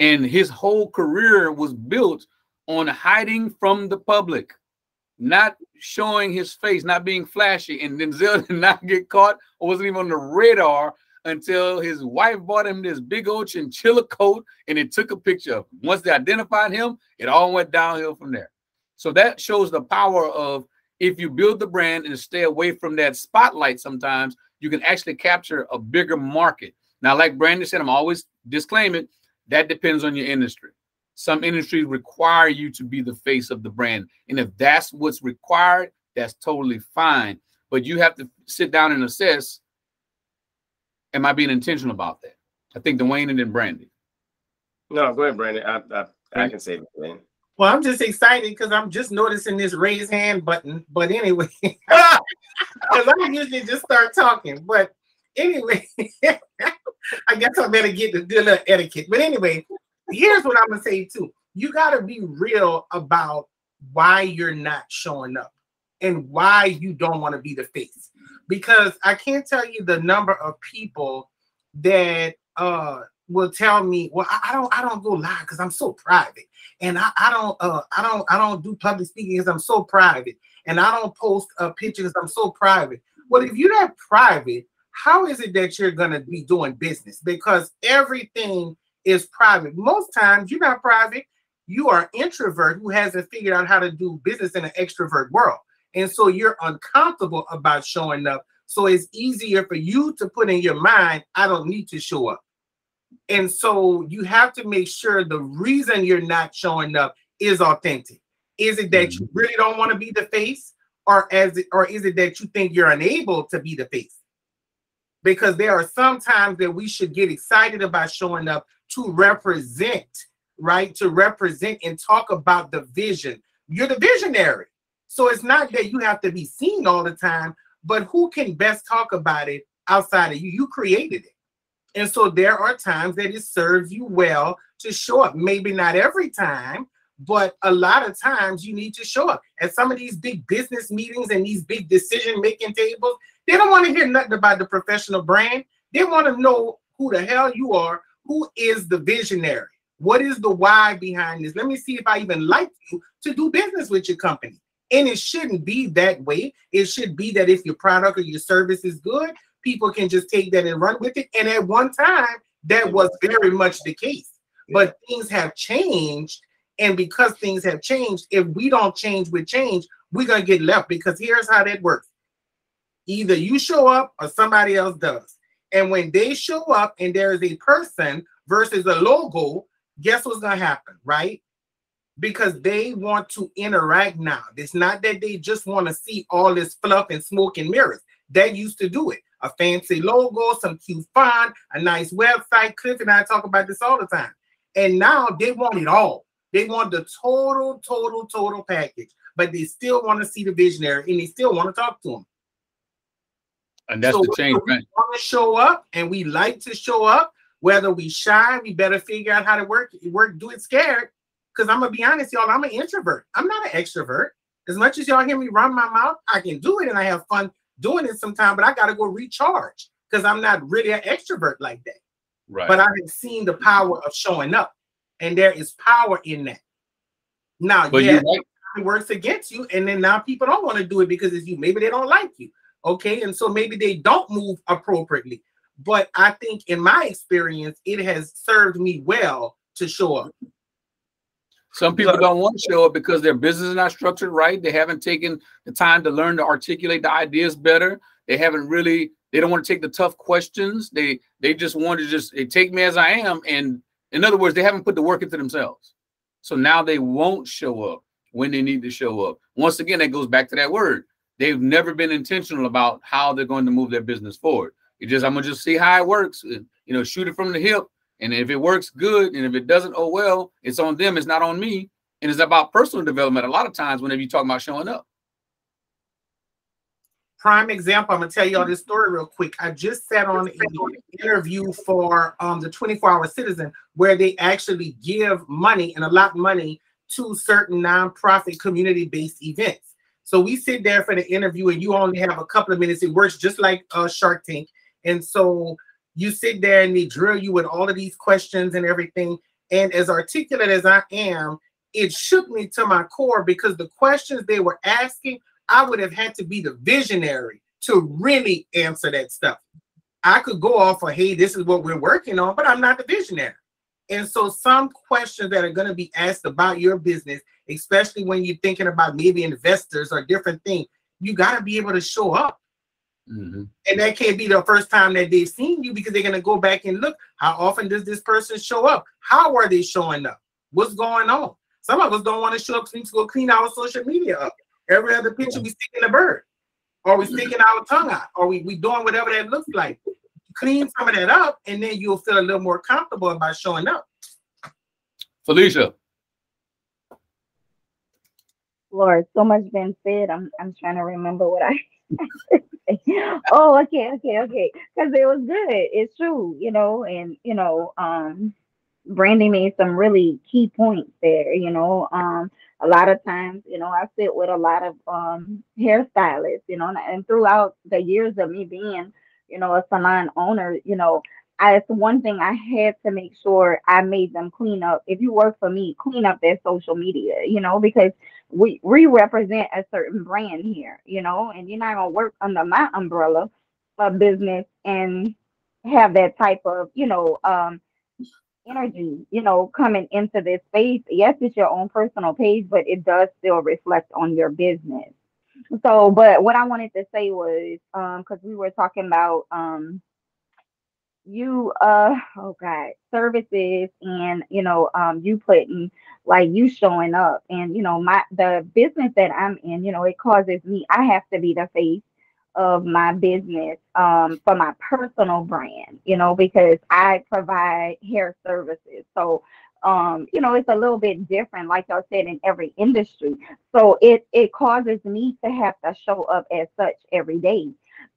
and his whole career was built on hiding from the public, not showing his face, not being flashy. And Denzel did not get caught or wasn't even on the radar until his wife bought him this big old chinchilla coat and it took a picture of him. Once they identified him, it all went downhill from there. So that shows the power of if you build the brand and stay away from that spotlight sometimes, you can actually capture a bigger market. Now, like Brandon said, I'm always disclaiming that depends on your industry. Some industries require you to be the face of the brand. And if that's what's required, that's totally fine. But you have to sit down and assess am I being intentional about that? I think Dwayne and then Brandy. No, go ahead, Brandon. I, I, I can say it, man. Well, I'm just excited because I'm just noticing this raise hand button. But anyway, because I usually just start talking. But anyway, I guess I better get the good little etiquette. But anyway, here's what I'm gonna say too. You gotta be real about why you're not showing up and why you don't want to be the face. Because I can't tell you the number of people that uh will tell me, well, I, I don't I don't go live because I'm so private. And I, I don't uh I don't I don't do public speaking because I'm so private. And I don't post uh, pictures I'm so private. Well, if you're that private, how is it that you're gonna be doing business? Because everything is private. Most times you're not private, you are introvert who hasn't figured out how to do business in an extrovert world. And so you're uncomfortable about showing up. So it's easier for you to put in your mind, I don't need to show up. And so you have to make sure the reason you're not showing up is authentic. Is it that you mm-hmm. really don't want to be the face, or as it, or is it that you think you're unable to be the face? Because there are some times that we should get excited about showing up to represent, right? To represent and talk about the vision. You're the visionary. So it's not that you have to be seen all the time, but who can best talk about it outside of you? You created it. And so there are times that it serves you well to show up. Maybe not every time, but a lot of times you need to show up. At some of these big business meetings and these big decision making tables, they don't want to hear nothing about the professional brand. They want to know who the hell you are, who is the visionary, what is the why behind this. Let me see if I even like you to do business with your company. And it shouldn't be that way. It should be that if your product or your service is good, people can just take that and run with it. And at one time, that was very much the case. But things have changed. And because things have changed, if we don't change with change, we're going to get left because here's how that works either you show up or somebody else does. And when they show up and there is a person versus a logo, guess what's going to happen, right? Because they want to interact now. It's not that they just want to see all this fluff and smoke and mirrors. They used to do it a fancy logo, some cute font, a nice website. Cliff and I talk about this all the time. And now they want it all. They want the total, total, total package, but they still want to see the visionary and they still want to talk to them. And that's So the change. we want to show up and we like to show up, whether we shy, we better figure out how to work, work, do it scared. Because I'm gonna be honest, y'all, I'm an introvert. I'm not an extrovert. As much as y'all hear me run my mouth, I can do it and I have fun doing it sometimes, but I gotta go recharge because I'm not really an extrovert like that. Right. But I have seen the power of showing up, and there is power in that. Now, But yeah, it works against you, and then now people don't want to do it because it's you. Maybe they don't like you. Okay, and so maybe they don't move appropriately. But I think in my experience, it has served me well to show up. Some people don't want to show up because their business is not structured right. They haven't taken the time to learn to articulate the ideas better. They haven't really. They don't want to take the tough questions. They they just want to just they take me as I am. And in other words, they haven't put the work into themselves. So now they won't show up when they need to show up. Once again, that goes back to that word. They've never been intentional about how they're going to move their business forward. It just I'm gonna just see how it works. You know, shoot it from the hip. And if it works, good. And if it doesn't, oh well, it's on them. It's not on me. And it's about personal development. A lot of times, whenever you talk about showing up, Prime example, I'm gonna tell y'all this story real quick. I just sat on an interview for um, the 24 Hour Citizen where they actually give money and allot money to certain nonprofit community-based events. So we sit there for the interview, and you only have a couple of minutes. It works just like uh, Shark Tank, and so you sit there and they drill you with all of these questions and everything. And as articulate as I am, it shook me to my core because the questions they were asking, I would have had to be the visionary to really answer that stuff. I could go off of, hey, this is what we're working on, but I'm not the visionary. And so some questions that are going to be asked about your business, especially when you're thinking about maybe investors or different things, you got to be able to show up. Mm-hmm. And that can't be the first time that they've seen you because they're going to go back and look. How often does this person show up? How are they showing up? What's going on? Some of us don't want to show up because we need to go clean our social media up. Every other picture, we're sticking a bird, or we sticking our tongue out, or we, we doing whatever that looks like. Clean some of that up, and then you'll feel a little more comfortable about showing up. Felicia. Lord, so much been said. I'm I'm trying to remember what I. oh, okay, okay, okay. Because it was good. It's true, you know, and you know, um, Brandy made some really key points there. You know, um, a lot of times, you know, I sit with a lot of um hairstylists, you know, and, and throughout the years of me being, you know, a salon owner, you know, I, it's one thing I had to make sure I made them clean up. If you work for me, clean up their social media, you know, because we we represent a certain brand here, you know, and you're not gonna work under my umbrella of business and have that type of, you know, um energy, you know, coming into this space. Yes, it's your own personal page, but it does still reflect on your business. So, but what I wanted to say was, um, because we were talking about um you uh oh god services and you know um you putting like you showing up and you know my the business that i'm in you know it causes me i have to be the face of my business um for my personal brand you know because i provide hair services. So um you know it's a little bit different like i said in every industry so it it causes me to have to show up as such every day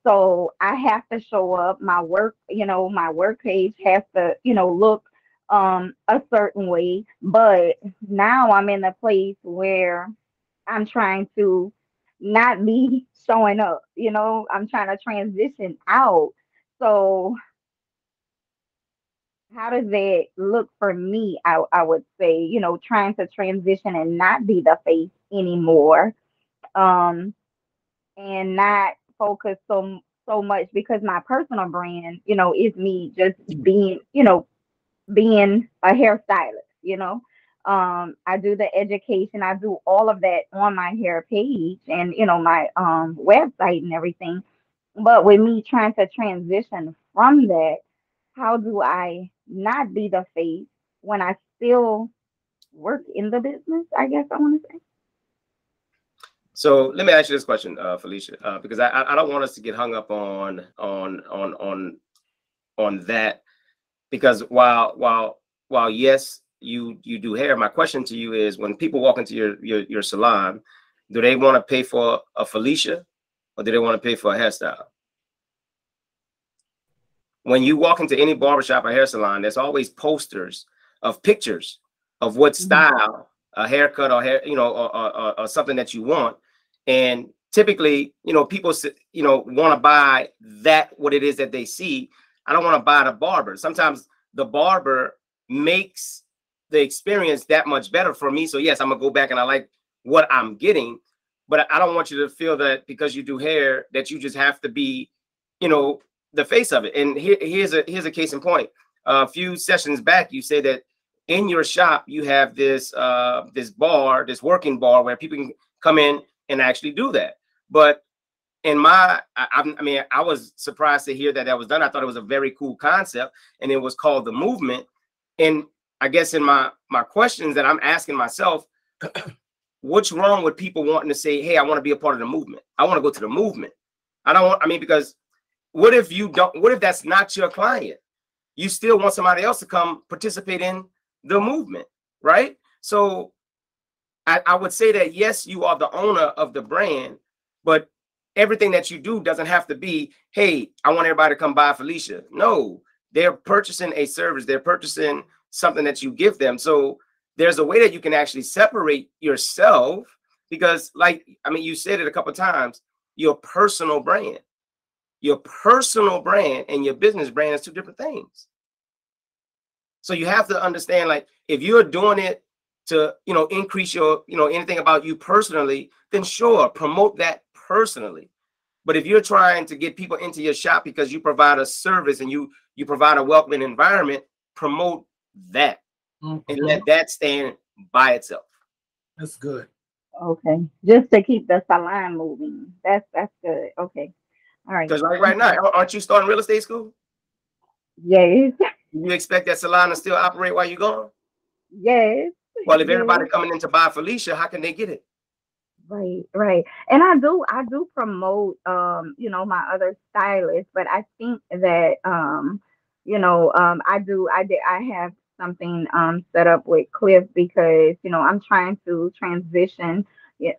so I have to show up. My work, you know, my work page has to, you know, look um a certain way. But now I'm in a place where I'm trying to not be showing up, you know, I'm trying to transition out. So how does it look for me? I, I would say, you know, trying to transition and not be the face anymore. Um and not focus so so much because my personal brand, you know, is me just being, you know, being a hairstylist, you know. Um, I do the education, I do all of that on my hair page and you know my um website and everything. But with me trying to transition from that, how do I not be the face when I still work in the business? I guess I want to say. So let me ask you this question, uh, Felicia, uh, because I, I don't want us to get hung up on on on on on that, because while while while yes, you you do hair. My question to you is: When people walk into your your, your salon, do they want to pay for a Felicia, or do they want to pay for a hairstyle? When you walk into any barbershop or hair salon, there's always posters of pictures of what Mm-hmm. style a haircut or hair, you know, or, or, or- or something that you want. And typically, you know, people, you know, want to buy that what it is that they see. I don't want to buy the barber. Sometimes the barber makes the experience that much better for me. So yes, I'm gonna go back and I like what I'm getting, but I don't want you to feel that because you do hair that you just have to be, you know, the face of it. And here, here's a here's a case in point. a few sessions back, you say that in your shop you have this uh this bar, this working bar where people can come in and actually do that. But in my, I, I mean, I was surprised to hear that that was done. I thought it was a very cool concept, and it was called the movement. And I guess in my my questions that I'm asking myself, what's wrong with people wanting to say, "Hey, I want to be a part of the movement. I want to go to the movement." I don't want. I mean, because what if you don't? What if that's not your client? You still want somebody else to come participate in the movement, right? So I, I would say that yes, you are the owner of the brand, but everything that you do doesn't have to be, hey, I want everybody to come buy Felicia. No, they're purchasing a service, they're purchasing something that you give them. So there's a way that you can actually separate yourself because, like, I mean, you said it a couple times, your personal brand, your personal brand and your business brand is two different things. So you have to understand, like, if you're doing it to, you know, increase your, you know, anything about you personally, then sure, promote that personally. But if you're trying to get people into your shop because you provide a service and you you provide a welcoming environment, promote that and let mm-hmm. that stand by itself. That's good. Okay, just to keep the salon moving. That's that's good. Okay, all right. Because like right now, aren't you starting real estate school? Yes, You expect that salon to still operate while you're gone? yes. Well, if everybody coming in to buy Felicia, how can they get it? Right, right. And I do I do promote um, you know, my other stylists, but I think that um, you know, um I do I did I have something um set up with Cliff because, you know, I'm trying to transition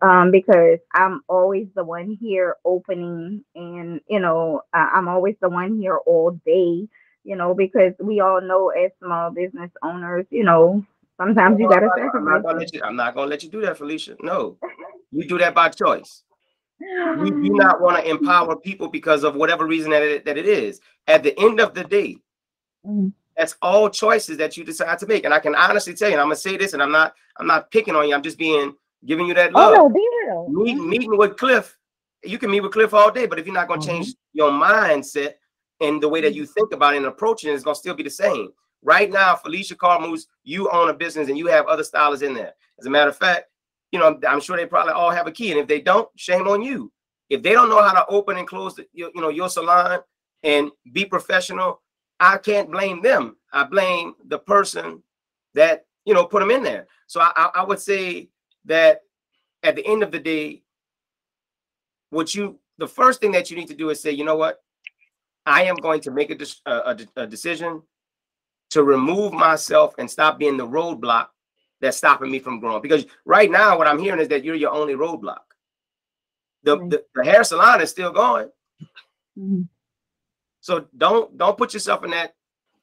um because I'm always the one here opening and, you know, I'm always the one here all day, you know, because we all know as small business owners, you know, sometimes you gotta not- I'm not gonna let you. I'm not gonna let you do that, Felicia. No, you do that by choice. You do not want to empower people because of whatever reason that it, that it is. At the end of the day, Mhm. that's all choices that you decide to make. And I can honestly tell you, and I'm gonna say this, and I'm not, I'm not picking on you. I'm just being giving you that love. Oh no, be real. Meet, meeting with Cliff, you can meet with Cliff all day, but if you're not going to mm-hmm. change your mindset and the way that you think about it and approaching it, it's going to still be the same. Right now, Felicia Carmouche, you own a business and you have other stylists in there. As a matter of fact, you know, I'm sure they probably all have a key. And if they don't, shame on you. If they don't know how to open and close, the, you, you know, your salon and be professional, I can't blame them. I blame the person that you know put them in there. So I, I, I would say that at the end of the day, what you the first thing that you need to do is say, you know what, I am going to make a, a, a- decision to remove myself and stop being the roadblock that's stopping me from growing. Because right now, what I'm hearing is that you're your only roadblock. The, the, the hair salon is still going. Mhm. So don't don't put yourself in that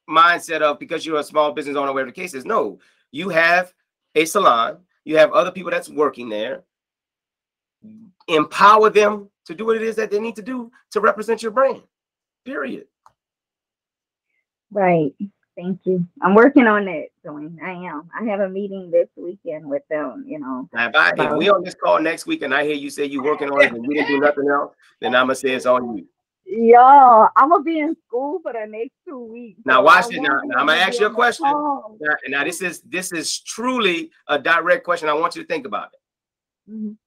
mindset of because you're a small business owner, whatever the case is. No, you have a salon, you have other people that's working there. Empower them to do what it is that they need to do to represent your brand. Period. Right. Thank you. I'm working on it, Dwayne. I am. I have a meeting this weekend with them, you know. If, I, if we on this call next week and I hear you say you're working on it and we didn't do nothing else, then I'm gonna say it's on you. Yo, I'm gonna be in school for the next two weeks. Now watch it. Now, now I'm gonna ask you a question. Now, now this is this is truly a direct question. I want you to think about it. Mhm.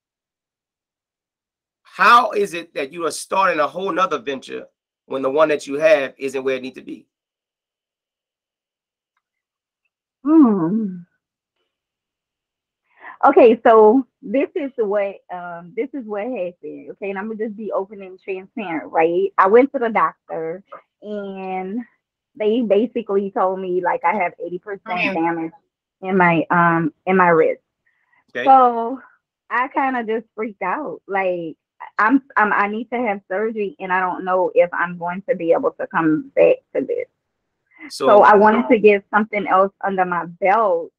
How is it that you are starting a whole nother venture when the one that you have isn't where it needs to be? Hmm. Okay, so this is the way um this is what happened. Okay, and I'm gonna just be open and transparent, right? I went to the doctor and they basically told me like I have 80% damage in my um in my wrist. Okay. So I kind of just freaked out. Like I'm, I'm I need to have surgery and I don't know if I'm going to be able to come back to this. So, So, I wanted to get something else under my belt.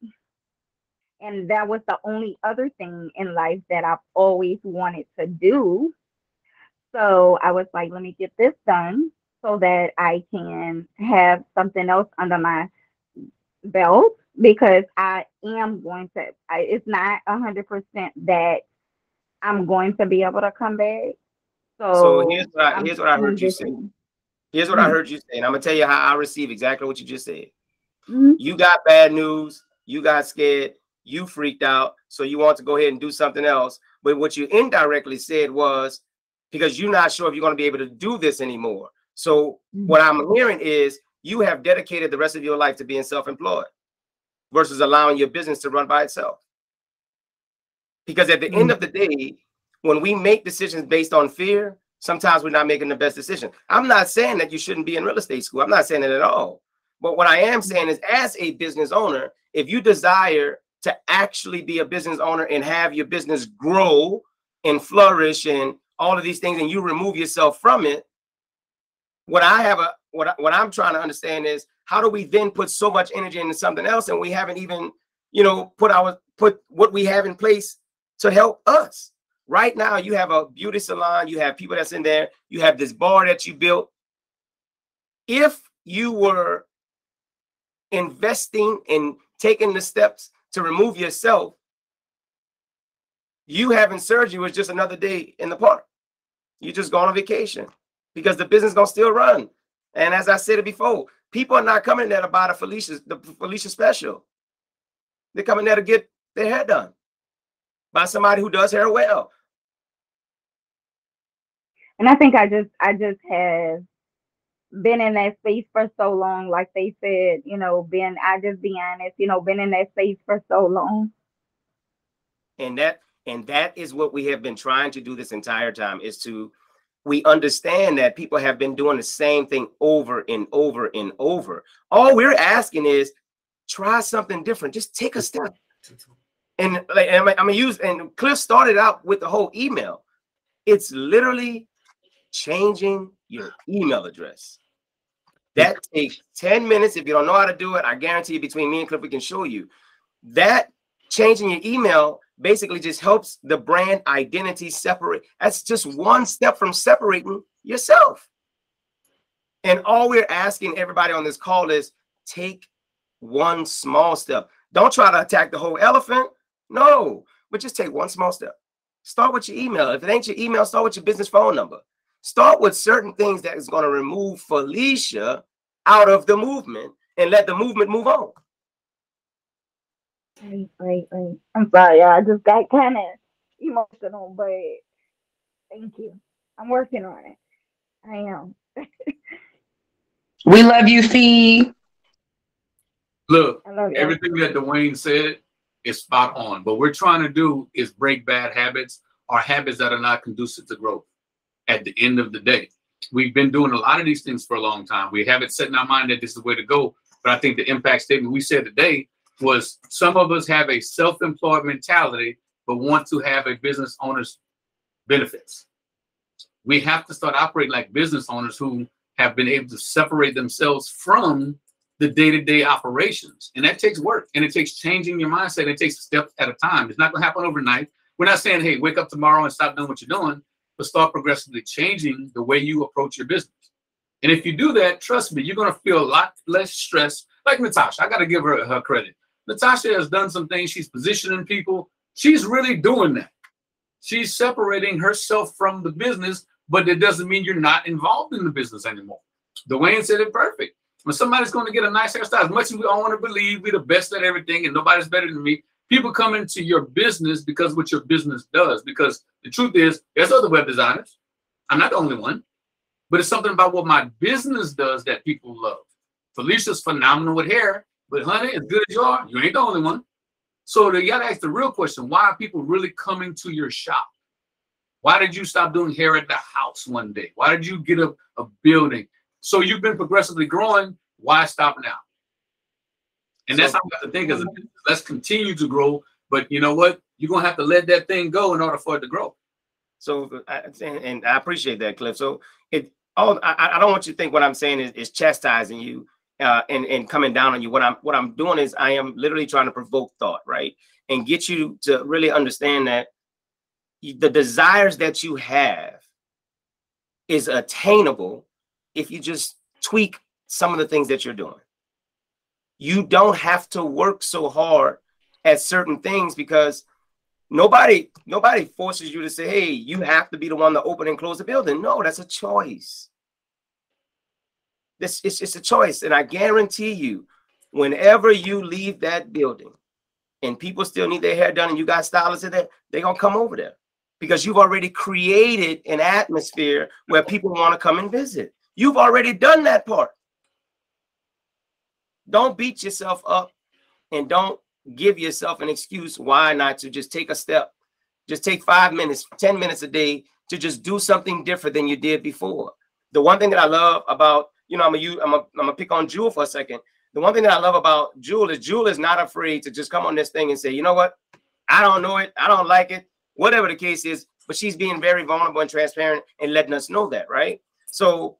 And that was the only other thing in life that I've always wanted to do. So I was like, let me get this done so that I can have something else under my belt because I am going to, I, it's not a hundred percent that I'm going to be able to come back. So, so here's what I, I'm here's what I heard you say. Here's what I Mhm. heard you say, and I'm gonna tell you how I receive exactly what you just said. Mhm. You got bad news, you got scared, you freaked out, so you want to go ahead and do something else. But what you indirectly said was because you're not sure if you're going to be able to do this anymore. So mm-hmm. what I'm hearing is you have dedicated the rest of your life to being self-employed versus allowing your business to run by itself. Because at the end of the mm-hmm. day, when we make decisions based on fear, sometimes we're not making the best decision. I'm not saying that you shouldn't be in real estate school. I'm not saying it at all. But what I am mm-hmm. saying is, as a business owner, if you desire to actually be a business owner and have your business grow and flourish and all of these things, and you remove yourself from it, what I have a what I, what I'm trying to understand is how do we then put so much energy into something else and we haven't even you know put our put what we have in place to help us. Right now, you have a beauty salon, you have people that's in there, you have this bar that you built. If you were investing and taking the steps to remove yourself, you having surgery was just another day in the park. You just go on vacation because the business gonna still run. And as I said it before, people are not coming there to buy the Felicia, the Felicia special. They're coming there to get their hair done by somebody who does hair well. And I think I just I just have been in that space for so long, like they said, you know, been I just be honest, you know, been in that space for so long. and that and that is what we have been trying to do this entire time is to we understand that people have been doing the same thing over and over and over. All we're asking is try something different just take a step. And like i'm, I'm gonna use and cliff started out with the whole email. It's literally changing your email address that takes 10 minutes if you don't know how to do it i guarantee between me and cliff we can show you that changing your email basically just helps the brand identity separate. That's just one step from separating yourself. And all we're asking everybody on this call is take one small step. Don't try to attack the whole elephant. No, but just take one small step. Start with your email. If it ain't your email, start with your business phone number. Start with certain things that is going to remove Felicia out of the movement and let the movement move on. Right, right, right. I'm sorry, I just got kind of emotional, but thank you. I'm working on it. I am. We love you, Fee. Look, love everything that Dwayne said is spot on. What we're trying to do is break bad habits or habits that are not conducive to growth at the end of the day. We've been doing a lot of these things for a long time. We have it set in our mind that this is the way to go. But I think the impact statement we said today was some of us have a self-employed mentality, but want to have a business owner's benefits. We have to start operating like business owners who have been able to separate themselves from the day-to-day operations. And that takes work and it takes changing your mindset. It takes steps at a time. It's not going to happen overnight. We're not saying, hey, wake up tomorrow and stop doing what you're doing, but start progressively changing the way you approach your business. And if you do that, trust me, you're going to feel a lot less stress. Like Natasha, I got to give her her credit. Natasha has done some things. She's positioning people. She's really doing that. She's separating herself from the business, but it doesn't mean you're not involved in the business anymore. Dwayne said it perfect. When somebody's going to get a nice hairstyle, as much as we all want to believe we're the best at everything and nobody's better than me, people come into your business because what your business does. Because the truth is, there's other web designers. I'm not the only one, but it's something about what my business does that people love. Felicia's phenomenal with hair, but honey, as good as you are, you ain't the only one. So you got to ask the real question: Why are people really coming to your shop? Why did you stop doing hair at the house one day? Why did you get a, a building? So you've been progressively growing. Why stop now? And that's So- how we have to think as a business. Let's continue to grow, but you know what? You're gonna have to let that thing go in order for it to grow. So, and, and I appreciate that, Cliff. So, it all I, I don't want you to think what I'm saying is, is chastising you uh, and and coming down on you. What I'm what I'm doing is I am literally trying to provoke thought, right, and get you to really understand that the desires that you have is attainable if you just tweak some of the things that you're doing. You don't have to work so hard at certain things because nobody nobody forces you to say hey you have to be the one to open and close the building. No that's a choice. This it's, it's a choice. And i guarantee you whenever you leave that building and people still need their hair done and you got stylists in there they're gonna come over there because you've already created an atmosphere where people want to come and visit. You've already done that part don't beat yourself up and don't give yourself an excuse why not to just take a step just take five minutes 10 minutes a day to just do something different than you did before. The one thing that i love about you know i'm gonna I'm gonna pick on jewel for a second. The one thing that i love about jewel is jewel is not afraid to just come on this thing and say you know what? I don't know it. I don't like it whatever the case is but she's being very vulnerable and transparent and letting us know that right? So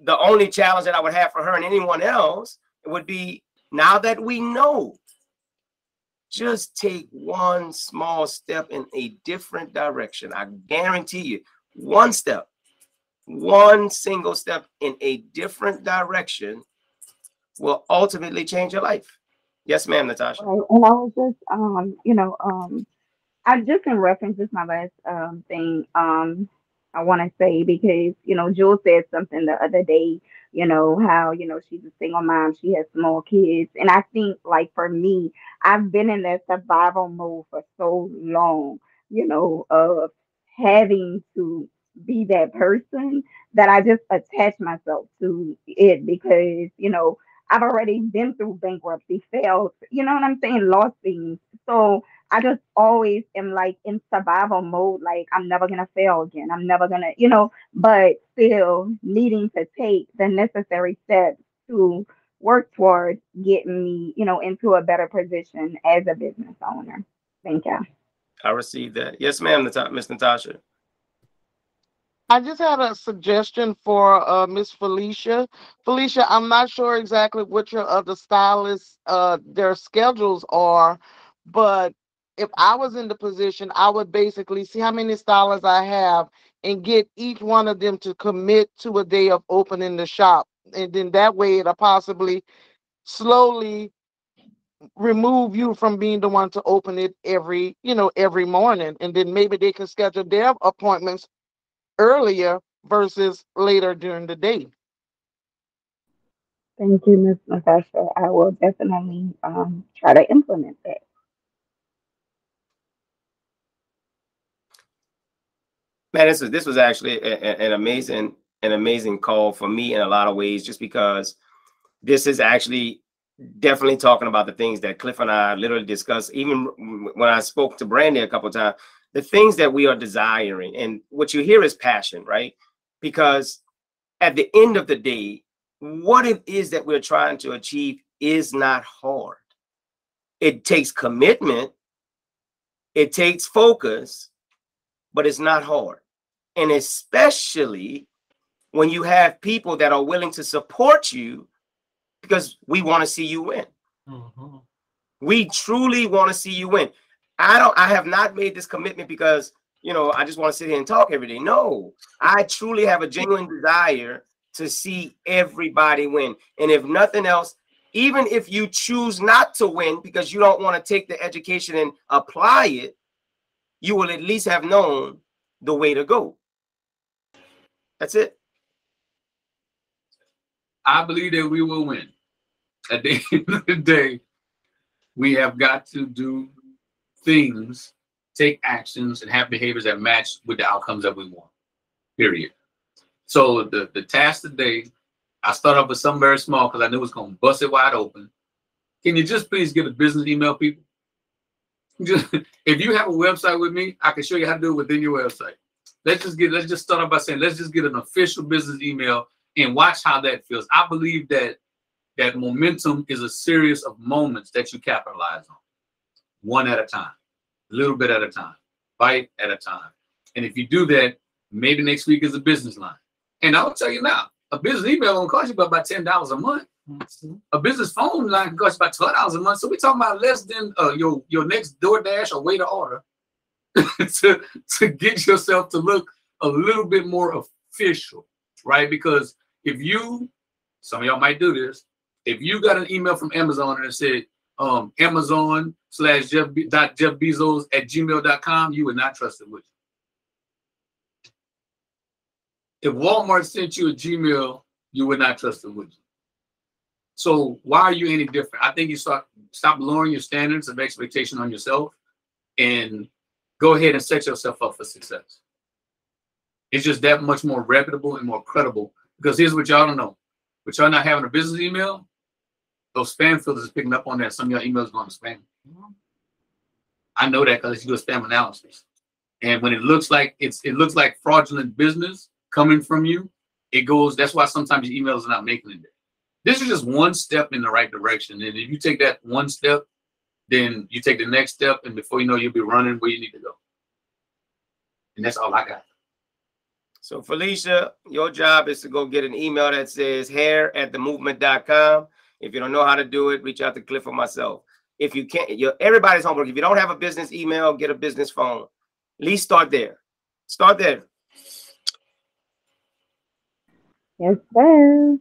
the only challenge that i would have for her and anyone else would be now that we know just take one small step in a different direction. I guarantee you, one step, one single step in a different direction will ultimately change your life. Yes, ma'am, Natasha. And I was just, um, you know, um, I just in reference, this is my last um thing. Um, I want to say because you know, Jules said something the other day. You know how you know she's a single mom, she has small kids, and I think like for me, I've been in that survival mode for so long. You know, of having to be that person that I just attach myself to it because you know I've already been through bankruptcy, failed, you know what I'm saying, lost things. So I just always am like in survival mode, like I'm never gonna fail again. I'm never gonna, you know, but still needing to take the necessary steps to work towards getting me, you know, into a better position as a business owner. Thank you. I received that. Yes, ma'am, Nata- Miss Natasha. I just had a suggestion for uh, Miss Felicia. Felicia, I'm not sure exactly which of the stylists uh, their schedules are, but if I was in the position, I would basically see how many stylists I have and get each one of them to commit to a day of opening the shop. And then that way it'll possibly slowly remove you from being the one to open it every, you know, every morning. And then maybe they can schedule their appointments earlier versus later during the day. Thank you, Ms. Natasha. I will definitely um, try to implement that. Man, this was this was actually a- a- an amazing an amazing call for me in a lot of ways, just because this is actually definitely talking about the things that Cliff and I literally discussed. Even when I spoke to Brandy a couple times, the things that we are desiring, and what you hear is passion, right? Because at the end of the day, what it is that we're trying to achieve is not hard. It takes commitment, it takes focus, but it's not hard. And especially when you have people that are willing to support you because we want to see you win. Mm-hmm. We truly want to see you win. I don't I have not made this commitment because you know I just want to sit here and talk every day. No, I truly have a genuine desire to see everybody win. And if nothing else, even if you choose not to win because you don't want to take the education and apply it, you will at least have known the way to go. That's it. I believe that we will win. At the end of the day, we have got to do things, take actions, and have behaviors that match with the outcomes that we want. Period. So the, the task today, I start off with something very small because I knew it was going to bust it wide open. Can you just please get a business email, people? Just, if you have a website with me, I can show you how to do it within your website. Let's just get let's just start off by saying let's just get an official business email and watch how that feels. I believe that that momentum is a series of moments that you capitalize on, one at a time, a little bit at a time, bite at a time. And if you do that, maybe next week is a business line. And I'll tell you now, a business email will cost you about about ten dollars a month. A business phone line can cost about twelve dollars a month. So we're talking about less than uh, your your next DoorDash or waiter order to to get yourself to look a little bit more official, right? Because if you, some of y'all might do this, if you got an email from Amazon and it said um, Amazon slash Jeff, Be- dot Jeff Bezos at gmail.com, you would not trust it, would you? If Walmart sent you a Gmail, you would not trust it, would you? So why are you any different? I think you start stop lowering your standards of expectation on yourself and go ahead and set yourself up for success. It's just that much more reputable and more credible. Because here's what y'all don't know. But y'all not having a business email, those spam filters is picking up on that. Some of y'all emails going to spam. I know that because you do a spam analysis. And when it looks like it's it looks like fraudulent business coming from you, it goes. That's why sometimes your emails are not making it. This is just one step in the right direction. And if you take that one step, then you take the next step, and before you know, you'll be running where you need to go. And that's all I got. So Felicia, your job is to go get an email that says hair at the movement.com. If you don't know how to do it, reach out to Cliff or myself. If you can't, your everybody's homework. If you don't have a business email, get a business phone. At least start there. Start there. Yes, sir.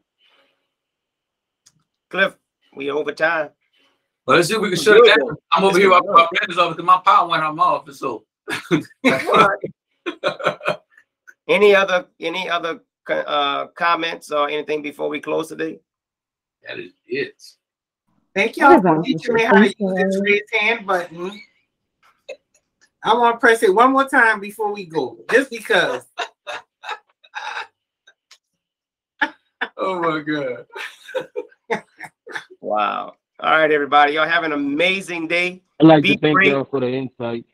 Cliff, we over time. Well, let's see if we can shut it down. I'm over here with my friends office because my power went out my office. So Any other any other uh, comments or anything before we close today? that is it. Thank y'all for teaching me how to use the raise hand button. I want to press it one more time before we go, just because. Oh my god. Wow. All right, everybody. Y'all have an amazing day. I'd like Be to thank y'all for the insight.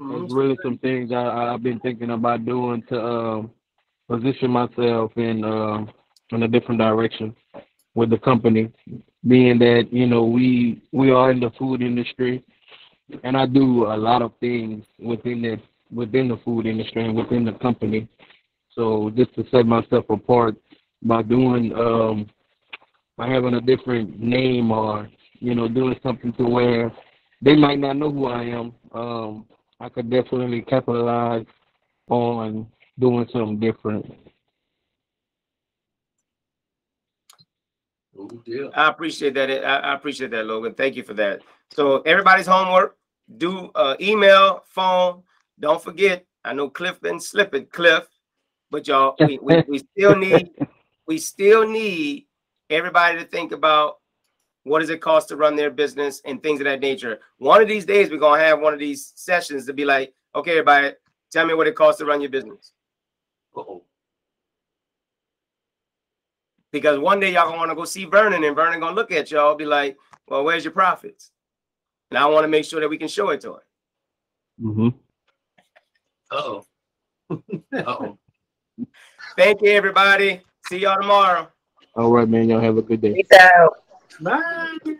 There's really some things I, I've been thinking about doing to um, position myself in uh, in a different direction with the company, being that you know we we are in the food industry, and I do a lot of things within the within the food industry and within the company. So just to set myself apart by doing um, by having a different name or you know doing something to where they might not know who I am. Um, I could definitely capitalize on doing something different. I appreciate that. I, I appreciate that, Logan. Thank you for that. So everybody's homework: do uh, email, phone. Don't forget. I know Cliff been slipping, Cliff, but y'all, we, we, we still need we still need everybody to think about what does it cost to run their business and things of that nature. One of these days, we're gonna have one of these sessions to be like, okay, everybody, tell me what it costs to run your business. Uh-oh. Because one day y'all gonna want to go see Vernon, and Vernon gonna look at y'all, be like, "Well, where's your profits?" And I want to make sure that we can show it to him. hmm Uh-oh. Uh-oh. Thank you, everybody. See y'all tomorrow. All right, man. Y'all have a good day. Peace out. Bye.